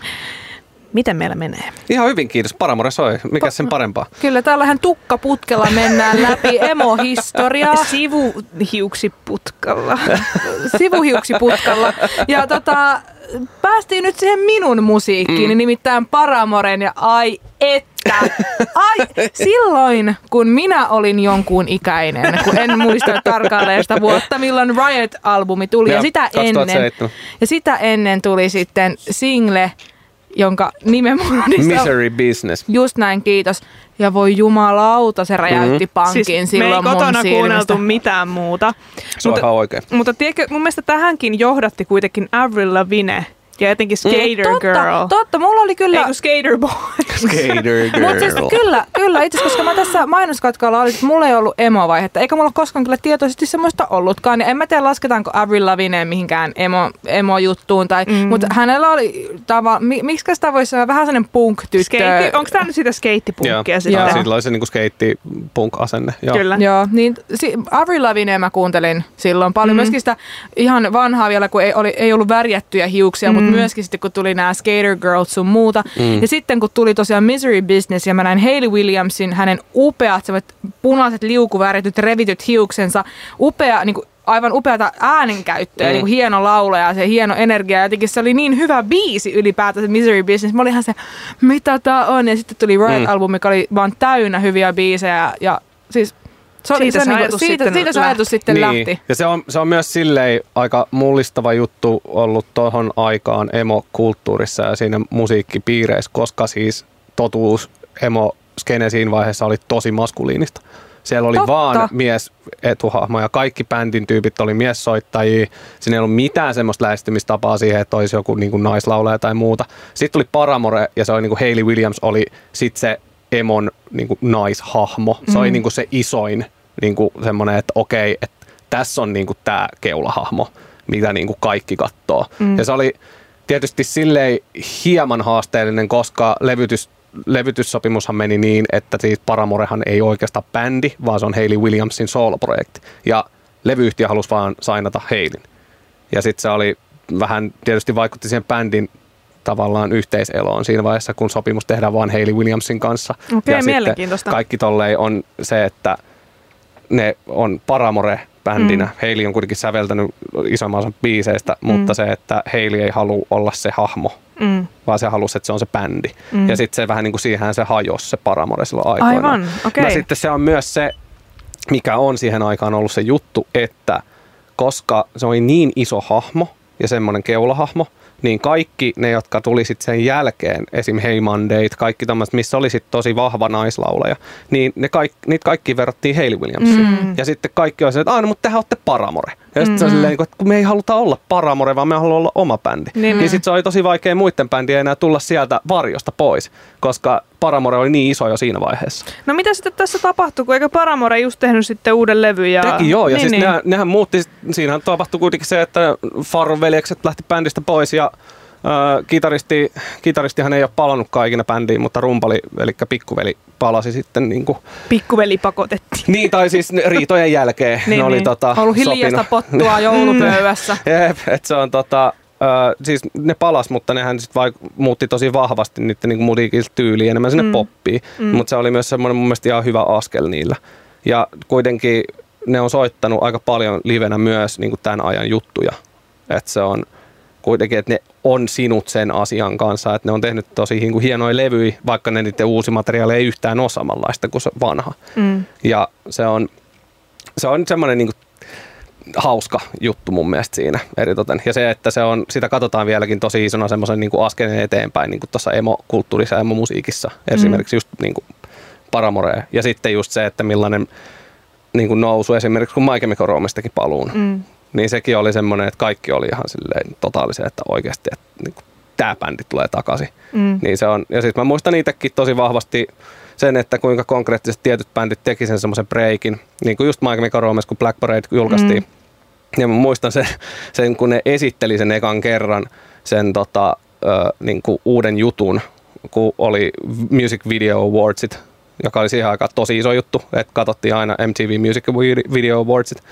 Miten meillä menee? Ihan hyvin, kiitos. Paramore soi. Mikä sen parempaa? kyllä täällähän tukkaputkella mennään läpi emohistoriaa. Sivuhiuksiputkalla. sivuhiuksiputkalla. Ja tota, päästiin nyt siihen minun musiikkiin, mm. nimittäin Paramoren ja ai että. Ai, silloin kun minä olin jonkun ikäinen, kun en muista tarkalleen sitä vuotta, milloin Riot-albumi tuli. Ja, Joo, sitä ennen, 2007. ja sitä ennen tuli sitten single, jonka nimen muodista... Misery Business. Just näin, kiitos. Ja voi jumalauta, se räjäytti pankin Siis me ei silloin mun kotona kuunneltu mitään muuta. Se on Mutta- ihan oikein. Mutta tiedätkö, mun mielestä tähänkin johdatti kuitenkin Avril Lavigne ja etenkin Skater totta, Girl. totta, mulla oli kyllä... Ei kun Skater Boy. Skater Girl. Mutta siis kyllä, kyllä itse asiassa, koska mä tässä mainoskatkalla oli, että mulla ei ollut emo-vaihetta, eikä mulla ole koskaan kyllä tietoisesti semmoista ollutkaan. Ja en mä tiedä, lasketaanko Avril Lavigne mihinkään emo, emo-juttuun, tai, mm. mutta hänellä oli tava, mi, miksi sitä voisi sanoa, vähän sellainen punk-tyttö. Onko tämä nyt sitä skeittipunkkia Joo, sitten? Joo. Sillä oli se niinku skeitti punk asenne. Joo. Kyllä. Joo, niin si, Avril Lavigne mä kuuntelin silloin paljon. Mm. Myöskin sitä ihan vanhaa vielä, kun ei, oli, ei ollut värjättyjä hiuksia, mm. mutta mutta myöskin sitten kun tuli nämä Skater Girls sun muuta. Mm. Ja sitten kun tuli tosiaan Misery Business ja mä näin Hayley Williamsin, hänen upeat punaiset liukuvärityt, revityt hiuksensa, upea niin kuin aivan upeata äänenkäyttöä, mm. niin kuin hieno laula ja se hieno energia. Jotenkin se oli niin hyvä biisi ylipäätään se Misery Business. Mä olin ihan se, mitä tää on? Ja sitten tuli Riot-albumi, mm. joka oli vaan täynnä hyviä biisejä. Ja siis se oli siitä se, se, ajatus siitä, siitä se ajatus sitten niin. lähti. Ja se on, se on myös silleen aika mullistava juttu ollut tuohon aikaan emo-kulttuurissa ja siinä musiikkipiireissä, koska siis totuus emo skene siinä vaiheessa oli tosi maskuliinista. Siellä oli Totta. vaan mies etuhahmo ja kaikki bändin tyypit oli miessoittajia. Siinä ei ollut mitään semmoista lähestymistapaa siihen, että olisi joku niin kuin naislaulaja tai muuta. Sitten tuli Paramore ja se oli niin kuin Hayley Williams oli sitten se emon niin kuin naishahmo. Se mm. oli niin kuin se isoin niin kuin semmoinen, että okei, että tässä on niin kuin tämä keulahahmo, mitä niin kuin kaikki katsoo. Mm. Ja se oli tietysti silleen hieman haasteellinen, koska levytys levytyssopimushan meni niin, että siis Paramorehan ei oikeastaan bändi, vaan se on Hayley Williamsin soloprojekti. Ja levyyhtiö halusi vaan sainata Haleyn. Ja sitten se oli vähän, tietysti vaikutti siihen bändin tavallaan yhteiseloon siinä vaiheessa, kun sopimus tehdään vaan Hayley Williamsin kanssa. Okei, okay, mielenkiintoista. Kaikki tollei on se, että ne on Paramore bändinä. Mm. Hailey on kuitenkin säveltänyt isomman osan biiseistä, mm. mutta se, että Hailey ei halua olla se hahmo, mm. vaan se halusi, että se on se bändi. Mm. Ja sitten se vähän niin kuin siihen se hajosi se Paramore silloin aikoina. Aivan. Okay. sitten se on myös se, mikä on siihen aikaan ollut se juttu, että koska se oli niin iso hahmo ja semmoinen keulahahmo, niin kaikki ne, jotka tuli sitten sen jälkeen, esim. Hey Monday, kaikki tämmöiset, missä oli sitten tosi vahva naislaulaja, niin ne kaik, niitä kaikki verrattiin Hayley Williamsiin. Mm. Ja sitten kaikki on se, että no, mutta tehän olette Paramore. Ja sitten mm-hmm. se on mm. silleen, että kun me ei haluta olla Paramore, vaan me haluamme olla oma bändi. Niin, niin sitten se oli tosi vaikea muiden bändien enää tulla sieltä varjosta pois, koska Paramore oli niin iso jo siinä vaiheessa. No mitä sitten tässä tapahtui, kun eikö Paramore just tehnyt sitten uuden levyn? Ja... Teki joo, ja niin, siis niin. Nehän, nehän muutti, siinähän tapahtui kuitenkin se, että Farron veljekset lähti bändistä pois ja äh, kitaristi, kitaristihan ei ole palannutkaan ikinä bändiin, mutta rumpali, eli pikkuveli palasi sitten niin kuin... Pikkuveli pakotettiin. Niin, tai siis riitojen jälkeen. niin, ne oli niin. tota, Ollut hiljaista pottua joulupöydässä. Jep, että se on tota, Öö, siis ne palas, mutta nehän sit vaik- muutti tosi vahvasti nyt niin musiikilta tyyliin enemmän sinne mm. poppiin. Mm. Mutta se oli myös semmoinen mun mielestä ihan hyvä askel niillä. Ja kuitenkin ne on soittanut aika paljon livenä myös niin kuin tämän ajan juttuja. Että se on kuitenkin, että ne on sinut sen asian kanssa, että ne on tehnyt tosi niin kuin hienoja levyjä, vaikka ne niiden uusi materiaali ei yhtään ole samanlaista kuin se vanha. Mm. Ja se on, se on semmoinen niin kuin hauska juttu mun mielestä siinä eritoten. Ja se, että se on, sitä katsotaan vieläkin tosi isona semmoisen niin askeleen eteenpäin niin tuossa emo-kulttuurissa ja emo-musiikissa. Esimerkiksi mm. just niin kuin Paramore. Ja sitten just se, että millainen niin kuin nousu esimerkiksi kun Chemical Romance paluun. Mm. Niin sekin oli semmoinen, että kaikki oli ihan silleen totaalisen, että oikeasti että niin kuin, tämä bändi tulee takaisin. Mm. Niin se on, ja sitten mä muistan itsekin tosi vahvasti sen, että kuinka konkreettisesti tietyt bändit teki sen semmoisen breakin. Niin kuin just Chemical Romance, kun Black Parade julkaistiin. Mm ja mä muistan sen, sen, kun ne esitteli sen ekan kerran sen tota, ö, niin kuin uuden jutun, kun oli Music Video Awardsit, joka oli siihen aikaan tosi iso juttu, että katsottiin aina MTV Music Video Awardsit.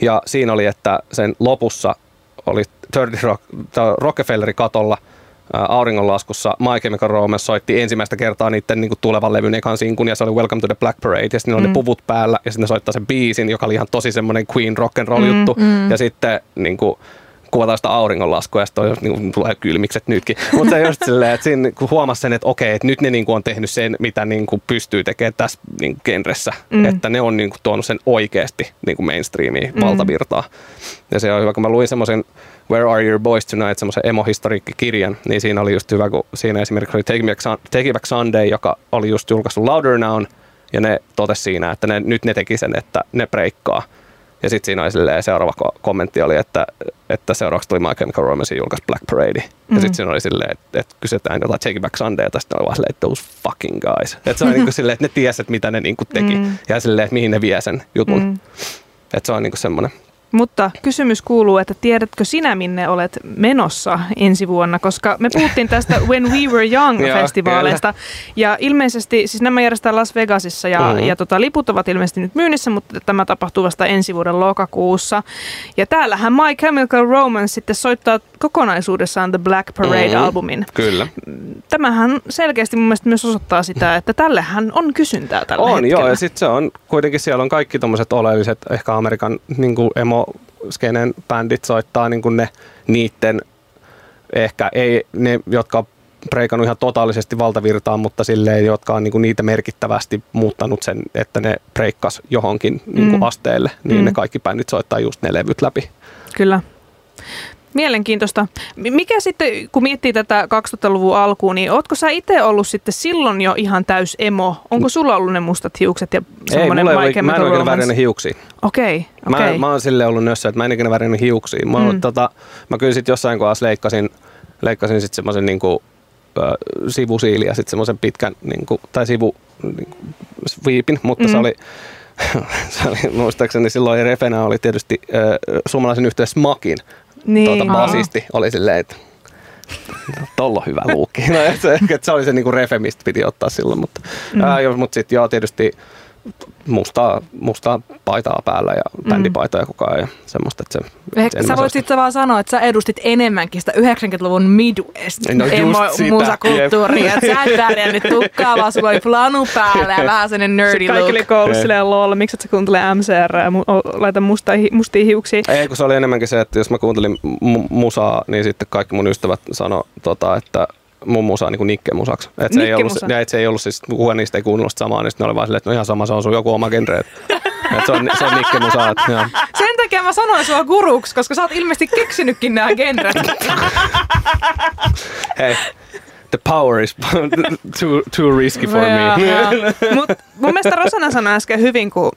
Ja siinä oli, että sen lopussa oli 30 Rock, Rockefellerin katolla – auringonlaskussa My Chemical Romance soitti ensimmäistä kertaa niiden niin kuin tulevan levyn ekan sinkun ja se oli Welcome to the Black Parade ja sitten mm. oli ne mm. puvut päällä ja sitten ne soittaa sen biisin, joka oli ihan tosi semmoinen Queen rock and roll mm, juttu mm. ja sitten niin kuin, kuvataan sitä auringonlaskua ja sitten niin tulee kylmikset nytkin. Mutta se just silleen, että siinä kun huomasi sen, että okei, että nyt ne niin kuin on tehnyt sen, mitä niin kuin pystyy tekemään tässä niin kuin genressä. Mm. Että ne on niin kuin tuonut sen oikeasti niin kuin mainstreamiin, mm. valtavirtaa. Ja se on hyvä, kun mä luin semmoisen Where Are Your Boys Tonight, semmoisen emo-historiikkikirjan, niin siinä oli just hyvä, kun siinä esimerkiksi oli Take Back, Take Back Sunday, joka oli just julkaistu Louder Now, ja ne totesi siinä, että ne, nyt ne teki sen, että ne breikkaa. Ja sitten siinä oli silleen, seuraava kommentti oli, että, että seuraavaksi tuli My Chemical Romance julkaisi Black Parade. Mm. Ja sitten siinä oli silleen, että, että kysytään jotain Take Back Sunday, ja sitten oli vaan silleen, että those fucking guys. Että se oli niin kuin silleen, että ne tiesivät, mitä ne niin kuin teki, mm. ja silleen, että mihin ne vie sen jutun. Mm. Että se on niin kuin semmoinen Mutta kysymys kuuluu, että tiedätkö sinä, minne olet menossa ensi vuonna, koska me puhuttiin tästä When We Were Young-festivaaleista. ja ilmeisesti, siis nämä järjestetään Las Vegasissa ja, mm-hmm. ja tota, liput ovat ilmeisesti nyt myynnissä, mutta tämä tapahtuu vasta ensi vuoden lokakuussa. Ja täällähän My Chemical Romance sitten soittaa kokonaisuudessaan The Black Parade-albumin. Mm-hmm. Kyllä. Tämähän selkeästi mun mielestä myös osoittaa sitä, että tällehän on kysyntää tällä On hetkellä. joo, ja sitten se on, kuitenkin siellä on kaikki tommoset oleelliset, ehkä Amerikan niin emo skenen bändit soittaa niin kuin ne niitten, ehkä ei ne, jotka on breikannut ihan totaalisesti valtavirtaan, mutta silleen, jotka on niin kuin niitä merkittävästi muuttanut sen, että ne breikkas johonkin niin kuin Mm. asteelle, niin Mm. ne kaikki bändit soittaa just ne levyt läpi. Kyllä. Mielenkiintoista. Mikä sitten, kun miettii tätä 2000-luvun alkuun, niin ootko sä itse ollut sitten silloin jo ihan täys emo? Onko sulla ollut ne mustat hiukset ja Ei, semmoinen mulla ei ole, mä en Romance? värinyt hiuksia. Okei, Mä, okei. mä oon silleen ollut nössö, että mä en ikinä värinyt hiuksia. Mä, mm. Mm. tota, mä kyllä sit jossain kohdassa leikkasin, leikkasin sit semmoisen niinku, sivusiili ja sitten semmoisen pitkän, niinku, tai sivu niinku, viipin, mutta mm. se oli, se oli, muistaakseni silloin Refenä oli tietysti ö, suomalaisen yhteydessä Smakin Niin. tuota, basisti, oli silleen, että Tolla hyvä luukki. No, se, se oli se niinku refe, mistä piti ottaa silloin, mutta, Mm. ää, mutta sitten joo, tietysti mustaa, mustaa paitaa päällä ja bändipaitoja koko ajan ja semmoista, että se... Ehkä sä voit sitten vaan sanoa, että sä edustit enemmänkin sitä 90-luvun Midwest No just emo musakulttuuria. Että sä et pärjännyt tukkaa, vaan sulla oli flanu päällä ja vähän sellainen nerdy Sitten kaikki oli look. koulussa Ei. silleen lol, miksi et sä kuuntele MCR ja mu- laita musta, hi- mustia hiuksia. Ei, kun se oli enemmänkin se, että jos mä kuuntelin mu- musaa, niin sitten kaikki mun ystävät sano, tota, että mun musa on niin Nikke musaksi. Et se, ei ollut, ja et se ei ollut siis, kukaan niistä ei kuunnellut samaa, niin ne oli vaan silleen, että no ihan sama, se on sun joku oma genre. Et, se on, se on Nikke musa. Et, joo. Sen takia mä sanoin sua guruksi, koska sä oot ilmeisesti keksinytkin nämä genret. Hei, the power is too, too risky for me. Mut mun mielestä Rosanna sanoi äsken hyvin, kun...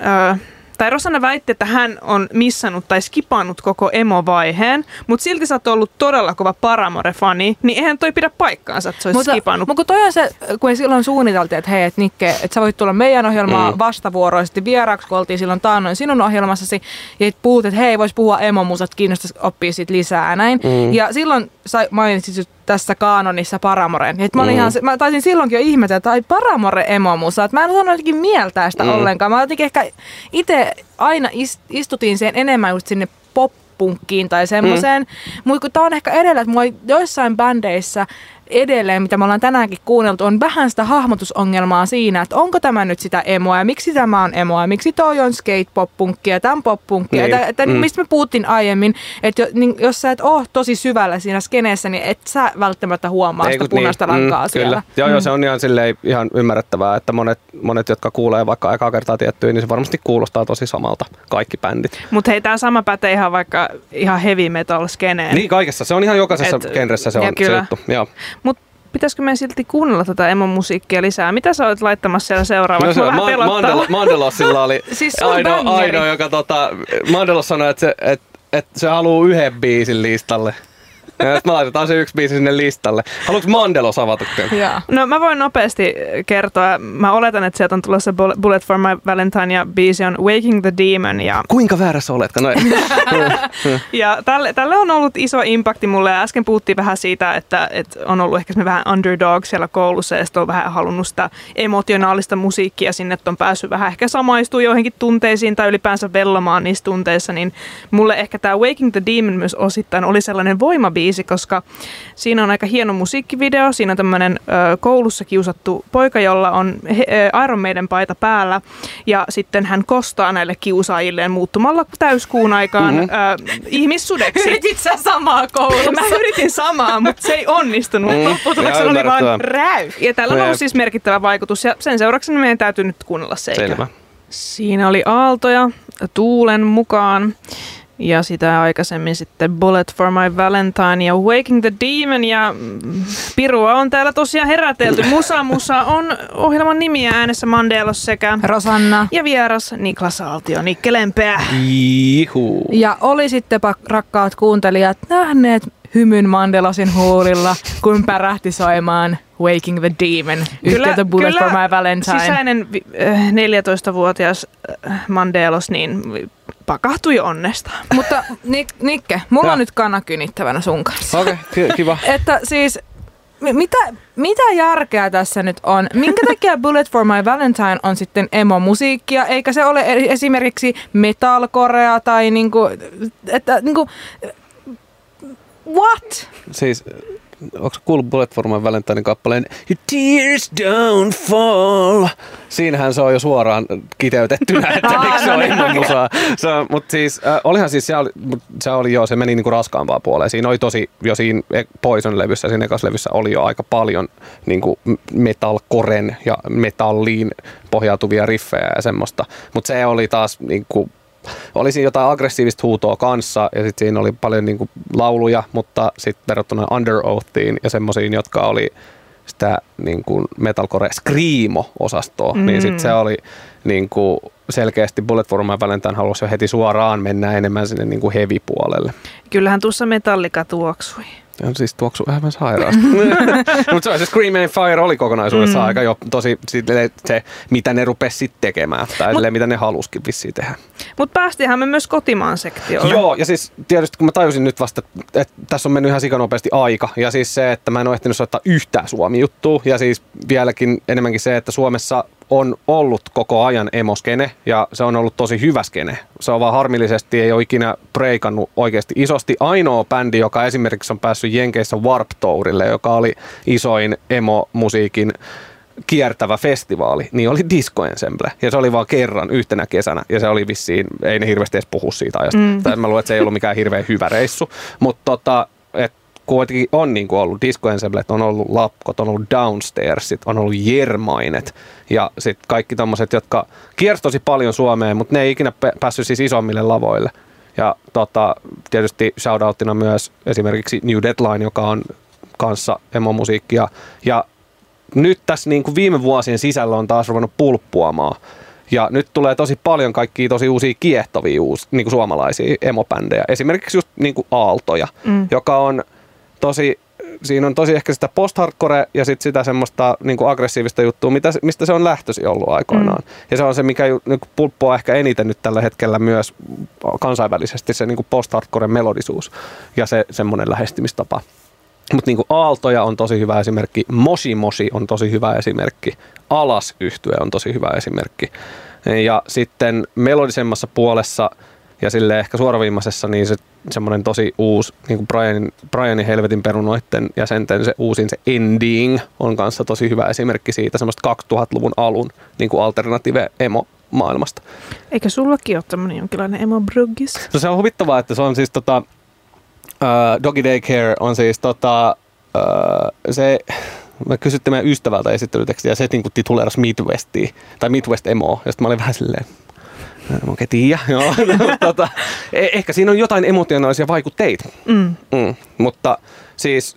Öö, tai Rosanna väitti, että hän on missannut tai skipannut koko emo-vaiheen, mutta silti sä oot ollut todella kova Paramore-fani, niin eihän toi pidä paikkaansa, että se olisi skipannut. mutta kun toi on se, kun silloin suunniteltiin, että hei, että Nikke, että sä voit tulla meidän ohjelmaan mm. Vastavuoroisesti vieraaksi, kun oltiin silloin taannoin sinun ohjelmassasi, ja et puhut, että hei, vois puhua emomusat, kiinnostaisi oppia siitä lisää näin. Mm. Ja silloin sä mainitsit tässä kaanonissa Paramoren. Et mä, olin Mm. ihan, mä taisin silloinkin jo ihmetellä, että ai Paramore emomusa. Että mä en osannut jotenkin mieltää sitä mm. Mm. ollenkaan. Mä jotenkin ehkä itse aina ist, istutin sen enemmän just sinne pop punkkiin tai semmoiseen. Mm. Mutta tää on ehkä edellä, että mulla joissain bändeissä edelleen, mitä me ollaan tänäänkin kuunneltu, on vähän sitä hahmotusongelmaa siinä, että onko tämä nyt sitä emoa ja miksi tämä on emoa ja miksi toi on skate-pop-punkkia ja tämän pop-punkkia. Niin. Että, että Mm. mistä me puhuttiin aiemmin, että jo, niin, jos sä et ole tosi syvällä siinä skeneessä, niin et sä välttämättä huomaa Ei, sitä kun punaista niin, lankaa mm, siellä. Kyllä. Joo, joo, se on ihan, silleen, ihan ymmärrettävää, että monet, monet, jotka kuulee vaikka ekaa kertaa tiettyä, niin se varmasti kuulostaa tosi samalta, kaikki bändit. Mutta hei, tämä sama pätee ihan vaikka ihan heavy metal skeneen. Niin kaikessa, se on ihan jokaisessa Et- genressä se on se kyllä. juttu. Joo. Pitäisikö me silti kuunnella tätä emon musiikkia lisää? Mitä sä olet laittamassa siellä seuraavaksi? No vähän pelottaa. Mandela, Mandelosilla oli Siis ainoa, ainoa, joka tota, Mandelos sanoi, että se, et, et se haluaa yhden biisin listalle. Ja sit me laitetaan se yksi biisi sinne listalle. Haluatko Mandelos avata? tämän? Joo. No mä voin nopeasti kertoa. Mä oletan, että sieltä on tulossa Bullet- Bullet for my Valentine ja biisi on Waking the Demon. Ja, Kuinka väärässä oletko? No, ja tälle, tälle on ollut iso impakti mulle. Ja äsken puhuttiin vähän siitä, että, että on ollut ehkä vähän underdog siellä koulussa ja sitten on vähän halunnut sitä emotionaalista musiikkia sinne, että on päässyt vähän ehkä samaistuu joihinkin tunteisiin tai ylipäänsä vellomaan niissä tunteissa, niin mulle ehkä tämä Waking the Demon myös osittain oli sellainen voimabiisi, koska siinä on aika hieno musiikkivideo. Siinä on tämmöinen koulussa kiusattu poika, jolla on Iron Maiden paita päällä ja sitten hän kostaa näille kiusaajilleen muuttumalla täyskuun aikaan Mhm. ö, ihmissudeksi. Yritit sä samaa koulussa? Mä yritin samaa, mutta se ei onnistunut. Mm, Lopputuloksena oli vaan räy. Ja tällä on ollut siis merkittävä vaikutus ja sen seurauksena meidän täytyy nyt kuunnella se. Selvä. Siinä oli aaltoja tuulen mukaan. Ja sitä aikaisemmin sitten Bullet for my Valentine ja Waking the Demon ja Pirua on täällä tosiaan herätelty. Musa Musa on ohjelman nimi ja äänessä Mandelos sekä Rosanna. ja vieras Niklas Aaltio Nikkelenpeä. Ihu. Ja olisittepa rakkaat kuuntelijat nähneet hymyn Mandelosin huulilla, kun pärähti soimaan Waking the Demon yhteyttä Bullet for my Valentine. sisäinen vi- äh, 14-vuotias äh, Mandelos niin pakahtui onnesta. Mutta Nik- Nikke, mulla Ja. on nyt kana kynittävänä sun kanssa. Okei, okay, kiva. Että siis, mi- mitä, mitä järkeä tässä nyt on? Minkä takia Bullet for my Valentine on sitten emo-musiikkia, eikä se ole e- esimerkiksi metalcorea tai niinku, että niinku, what? Siis, onko kuullut Bullet for my Valentine kappaleen Your tears don't fall? Siinähän se on jo suoraan kiteytettynä, että miksi se on ilman musaa. Se, mut siis, äh, olihan siis, se oli, se oli jo, se meni niinku raskaampaan puoleen. Siinä oli tosi, jo siinä e- Poison-levyssä, siinä ekassa levyssä oli jo aika paljon niinku metalcoren ja metalliin pohjautuvia riffejä ja semmoista. Mutta se oli taas niinku, oli siinä jotain aggressiivista huutoa kanssa ja sitten siinä oli paljon niinku lauluja, mutta sitten verrattuna Under Oathiin ja semmoisiin, jotka oli sitä niin kuin metalcore screamo-osastoa, mm. niin sitten se oli niin kuin selkeästi Bullet for My Valentine halusi jo heti suoraan mennä enemmän sinne niin kuin heavy-puolelle. Kyllähän tuossa metallika tuoksui. Ja siis tuoksu aivan sairaasti. Mutta se, se Scream and Fire oli kokonaisuudessaan mm. aika jo tosi se, mitä ne rupesi sitten tekemään. Tai Mut- Mut, mitä ne halusikin vissiin tehdä. Mutta päästiinhän me myös kotimaan sektiolle. Joo, ja siis tietysti kun mä tajusin nyt vasta, että, että tässä on mennyt ihan sikanopeasti aika. Ja siis se, että mä en ole ehtinyt soittaa yhtään Suomi-juttua. Ja siis vieläkin enemmänkin se, että Suomessa on ollut koko ajan emoskene ja se on ollut tosi hyvä skene. Se on vaan harmillisesti ei ole ikinä breikannut oikeasti isosti. Ainoa bändi, joka esimerkiksi on päässyt Jenkeissä Warp Tourille, joka oli isoin emo-musiikin kiertävä festivaali, niin oli Disco Ensemble. Ja se oli vaan kerran yhtenä kesänä. Ja se oli vissiin, ei ne hirveästi edes puhu siitä ajasta. Mm. Tai mä luulen, että se ei ollut mikään hirveän hyvä reissu. Mutta tota, kuitenkin on niin kuin ollut Disco Ensemble, on ollut Lapkot, on ollut Downstairsit, on ollut Jermainet. Ja sitten kaikki tommoset, jotka kiersi tosi paljon Suomeen, mutta ne ei ikinä päässyt siis isommille lavoille. Ja tota, tietysti shoutouttina myös esimerkiksi New Deadline, joka on kanssa emo-musiikkia. Ja nyt tässä niin kuin viime vuosien sisällä on taas ruvennut pulppuamaan. Ja nyt tulee tosi paljon kaikkia tosi uusia kiehtovia uusi, niin kuin suomalaisia emobändejä. Esimerkiksi just niin kuin Aaltoja, mm. joka on tosi, siinä on tosi ehkä sitä post-hardcore ja sit sitä semmoista niin kuin aggressiivista juttua, mitä, mistä se on lähtöisin ollut aikoinaan. Mm. Ja se on se, mikä niin kuin ehkä eniten nyt tällä hetkellä myös kansainvälisesti, se niin kuin post-hardcore melodisuus ja se semmoinen lähestymistapa. Mutta niin Aaltoja on tosi hyvä esimerkki, Moshi Moshi on tosi hyvä esimerkki, Alas yhtye on tosi hyvä esimerkki. Ja sitten melodisemmassa puolessa ja sille ehkä suoraviimaisessa, niin se semmoinen tosi uusi, niin kuin Brianin, Brianin helvetin perunoitten ja senten se uusin se Ending on kanssa tosi hyvä esimerkki siitä semmoista 2000-luvun alun niin kuin alternative emo maailmasta. Eikö sullakin ole tämmöinen jonkinlainen emo bruggis? No se on huvittavaa, että se on siis tota, uh, Doggy Daycare on siis tota, uh, se, mä kysyttiin meidän ystävältä esittelytekstiä ja se niinku tituleerasi Midwestia, tai Midwest Emo, ja sitten mä olin vähän silleen, "Mä oikein tiedä, joo. tota, eh- ehkä siinä on jotain emotionaalisia vaikutteita, Mm. mm. mutta siis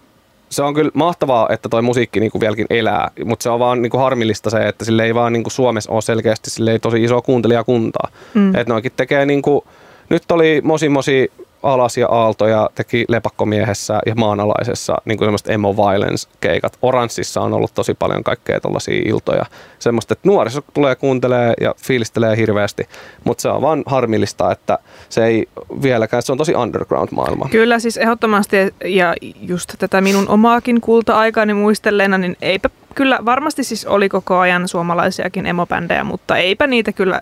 se on kyllä mahtavaa, että toi musiikki niinku vieläkin elää, mutta se on vaan niinku harmillista se, että sille ei vaan niinku Suomessa ole selkeästi sille ei tosi iso kuuntelijakuntaa. Mm. Että noikin tekee niinku, nyt oli Mosi Mosi alas ja aaltoja teki lepakkomiehessä ja maanalaisessa niin kuin semmoista emo violence keikat. Oranssissa on ollut tosi paljon kaikkea tuollaisia iltoja. Semmoista, että nuoriso tulee kuuntelee ja fiilistelee hirveästi, mutta se on vaan harmillista, että se ei vieläkään, se on tosi underground maailma. Kyllä siis ehdottomasti ja just tätä minun omaakin kulta-aikaani muistelleena, niin eipä kyllä, varmasti siis oli koko ajan suomalaisiakin emobändejä, mutta eipä niitä kyllä,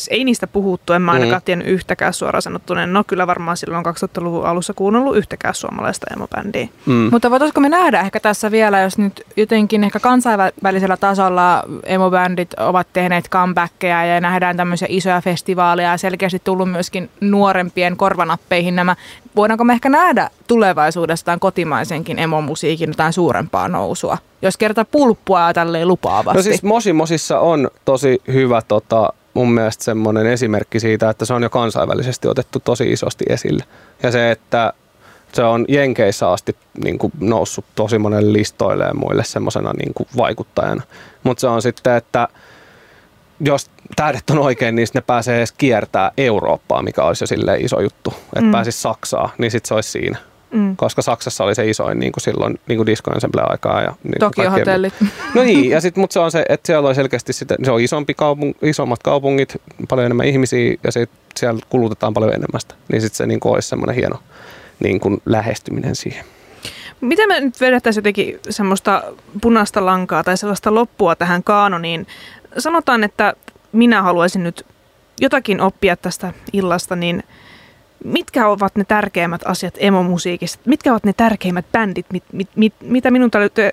siis ei niistä puhuttu, en mä ainakaan Mm. tiennyt yhtäkään suoraan sanottuna. No kyllä varmaan silloin 2000-luvun alussa kuunnellut yhtäkään suomalaista emobändiä. Mm. Mutta voitaisiko me nähdä ehkä tässä vielä, jos nyt jotenkin ehkä kansainvälisellä tasolla emobändit ovat tehneet comebackkejä ja nähdään tämmöisiä isoja festivaaleja ja selkeästi tullut myöskin nuorempien korvanappeihin nämä. Voidaanko me ehkä nähdä tulevaisuudestaan kotimaisenkin emomusiikin jotain suurempaa nousua? Jos kerta pulppua tälleen lupaavasti. No siis Mosi Mosissa on tosi hyvä tota, mun mielestä semmoinen esimerkki siitä, että se on jo kansainvälisesti otettu tosi isosti esille. Ja se, että se on Jenkeissä asti niin kuin noussut tosi monelle listoille ja muille semmoisena niin kuin vaikuttajana. Mutta se on sitten, että jos tähdet on oikein, niin ne pääsee edes kiertää Eurooppaa, mikä olisi jo silleen iso juttu. Että mm. pääsisi Saksaa, niin sitten se olisi siinä. Mm. Koska Saksassa oli se isoin niin kuin silloin niin kuin disco ensemble aikaa. Ja niin kaikkien- hotellit. No niin, ja sit, mutta se on se, että siellä on selkeästi sitä, se on isompi kaupung, isommat kaupungit, paljon enemmän ihmisiä ja sit siellä kulutetaan paljon enemmän sitä. Niin sitten se niin kuin olisi semmoinen hieno niin kuin lähestyminen siihen. Miten me nyt vedettäisiin jotenkin semmoista punaista lankaa tai sellaista loppua tähän kaanoniin? Sanotaan, että minä haluaisin nyt jotakin oppia tästä illasta, niin mitkä ovat ne tärkeimmät asiat emomusiikista? Mitkä ovat ne tärkeimmät bändit, mit, mit, mit, mitä minun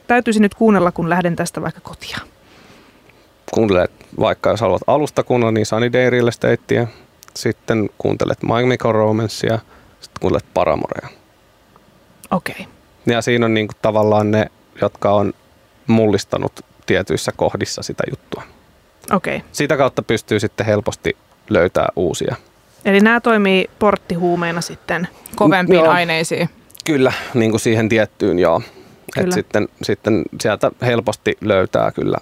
täytyisi nyt kuunnella, kun lähden tästä vaikka kotia? Kuuntelet vaikka, jos haluat alusta kuunnella, niin Sunny Day Real Estatea. Sitten kuuntelet My Chemical Romancea, sitten kuuntelet Paramorea. Okei. Okay. Ja siinä on niin kuin tavallaan ne, jotka on mullistanut tietyissä kohdissa sitä juttua. Okei. Okay. Sitä kautta pystyy sitten helposti löytää uusia. Eli nämä toimii porttihuumeina sitten? Kovempiin joo. aineisiin? Kyllä, niin kuin siihen tiettyyn joo. Et sitten, sitten sieltä helposti löytää kyllä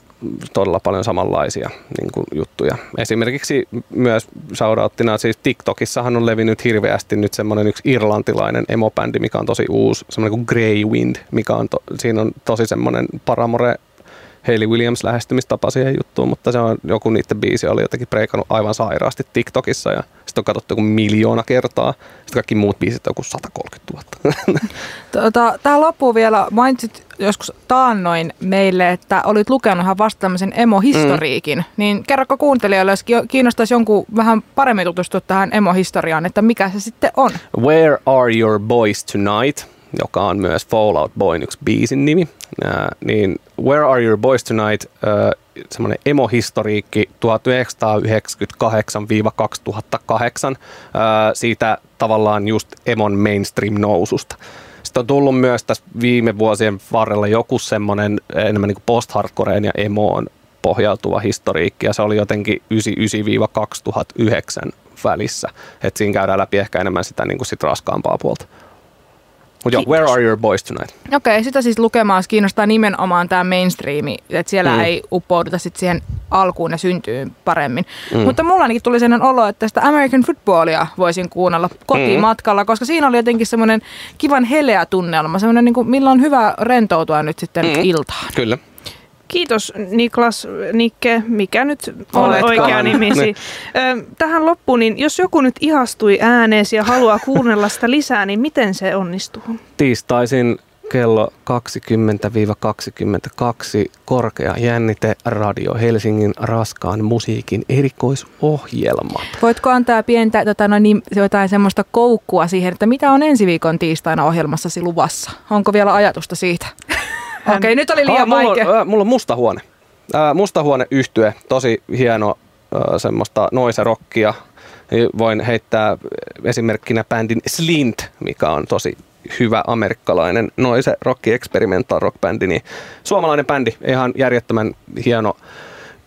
todella paljon samanlaisia niin kuin juttuja. Esimerkiksi myös shoutouttina, siis TikTokissahan on levinnyt hirveästi nyt semmoinen yksi irlantilainen emobändi, mikä on tosi uusi, semmoinen kuin Grey Wind, mikä on, to, siinä on tosi semmoinen paramore Hayley Williams lähestymistapa siihen juttuun, mutta se on joku niiden biisi oli jotenkin preikannut aivan sairaasti TikTokissa ja sitten on katsottu joku miljoona kertaa. Sitten kaikki muut biisit on joku 130 000. Tota, tähän loppuun vielä mainitsit joskus taannoin meille, että olit lukenut ihan vasta tämmöisen emo-historiikin. Mm. Niin kerroko kuuntelijoille, jos kiinnostaisi jonkun vähän paremmin tutustua tähän emo-historiaan, että mikä se sitten on? Where are your boys tonight? Joka on myös Fallout Boyn yksi biisin nimi. Ää, niin Where Are Your Boys Tonight, semmoinen emohistoriikki 1998-2008, ää, siitä tavallaan just emon mainstream-noususta. Sitten on tullut myös tässä viime vuosien varrella joku semmoinen enemmän niin post-hardcoreen ja emoon pohjautuva historiikki, ja se oli jotenkin 99-2009 välissä. että siinä käydään läpi ehkä enemmän sitä niin kuin sit raskaampaa puolta. Mutta joo, Where Are Your Boys Tonight? Okei, okay, sitä siis lukemaan kiinnostaa nimenomaan tämä mainstreami, että siellä mm. ei uppouduta sit siihen alkuun ja syntyy paremmin. Mm. Mutta mulla ainakin tuli sellainen olo, että sitä American Footballia voisin kuunnella kotimatkalla, mm. koska siinä oli jotenkin semmoinen kivan heleä tunnelma, semmoinen niin kuin, millä on hyvä rentoutua nyt sitten mm. iltaan. Kyllä. Kiitos Niklas, Nikke, mikä nyt on Oletkaan. oikea nimisi. Tähän loppuun, niin jos joku nyt ihastui ääneesi ja haluaa kuunnella sitä lisää, niin miten se onnistuu? Tiistaisin kello 20-22 korkea jännite Radio Helsingin raskaan musiikin erikoisohjelma. Voitko antaa pientä tota, no niin, jotain semmoista koukkua siihen, että mitä on ensi viikon tiistaina ohjelmassasi luvassa? Onko vielä ajatusta siitä? Okei, okay, nyt oli liian vaikea. Mulla, on, mulla on musta huone. musta huone yhtye, tosi hieno semmoista noiserokkia. Voin heittää esimerkkinä bändin Slint, mikä on tosi hyvä amerikkalainen noise rock experimental rock bändi, niin suomalainen bändi, ihan järjettömän hieno,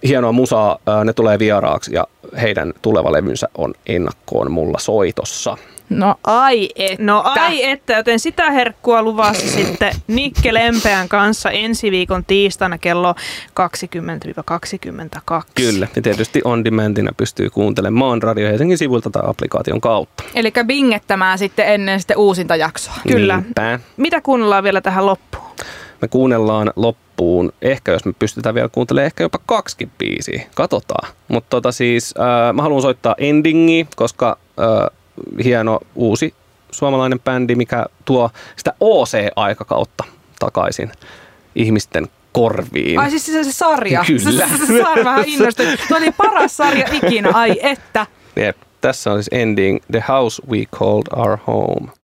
hienoa musaa. Ne tulee vieraaksi ja heidän tuleva levynsä on ennakkoon mulla soitossa. No ai että. No ai että, joten sitä herkkua luvassa sitten Nikke Lempeän kanssa ensi viikon tiistaina kello 20-22. Kyllä, ja tietysti on demandina pystyy kuuntelemaan Radio Helsingin sivulta tai applikaation kautta. Eli bingettämään sitten ennen sitten uusinta jaksoa. Kyllä. Niinpä. Mitä kuunnellaan vielä tähän loppuun? Me kuunnellaan loppuun, ehkä jos me pystytään vielä kuuntelemaan, ehkä jopa kaksi biisiä. Katsotaan. Mutta tota siis, äh, mä haluan soittaa endingi, koska äh, hieno uusi suomalainen bändi, mikä tuo sitä OC-aikakautta takaisin ihmisten korviin. Ai siis se, se sarja. Kyllä. Se, se, se sarja vähän innostui. Se oli paras sarja ikinä, ai että. Jep. Tässä on siis ending The House We Called Our Home.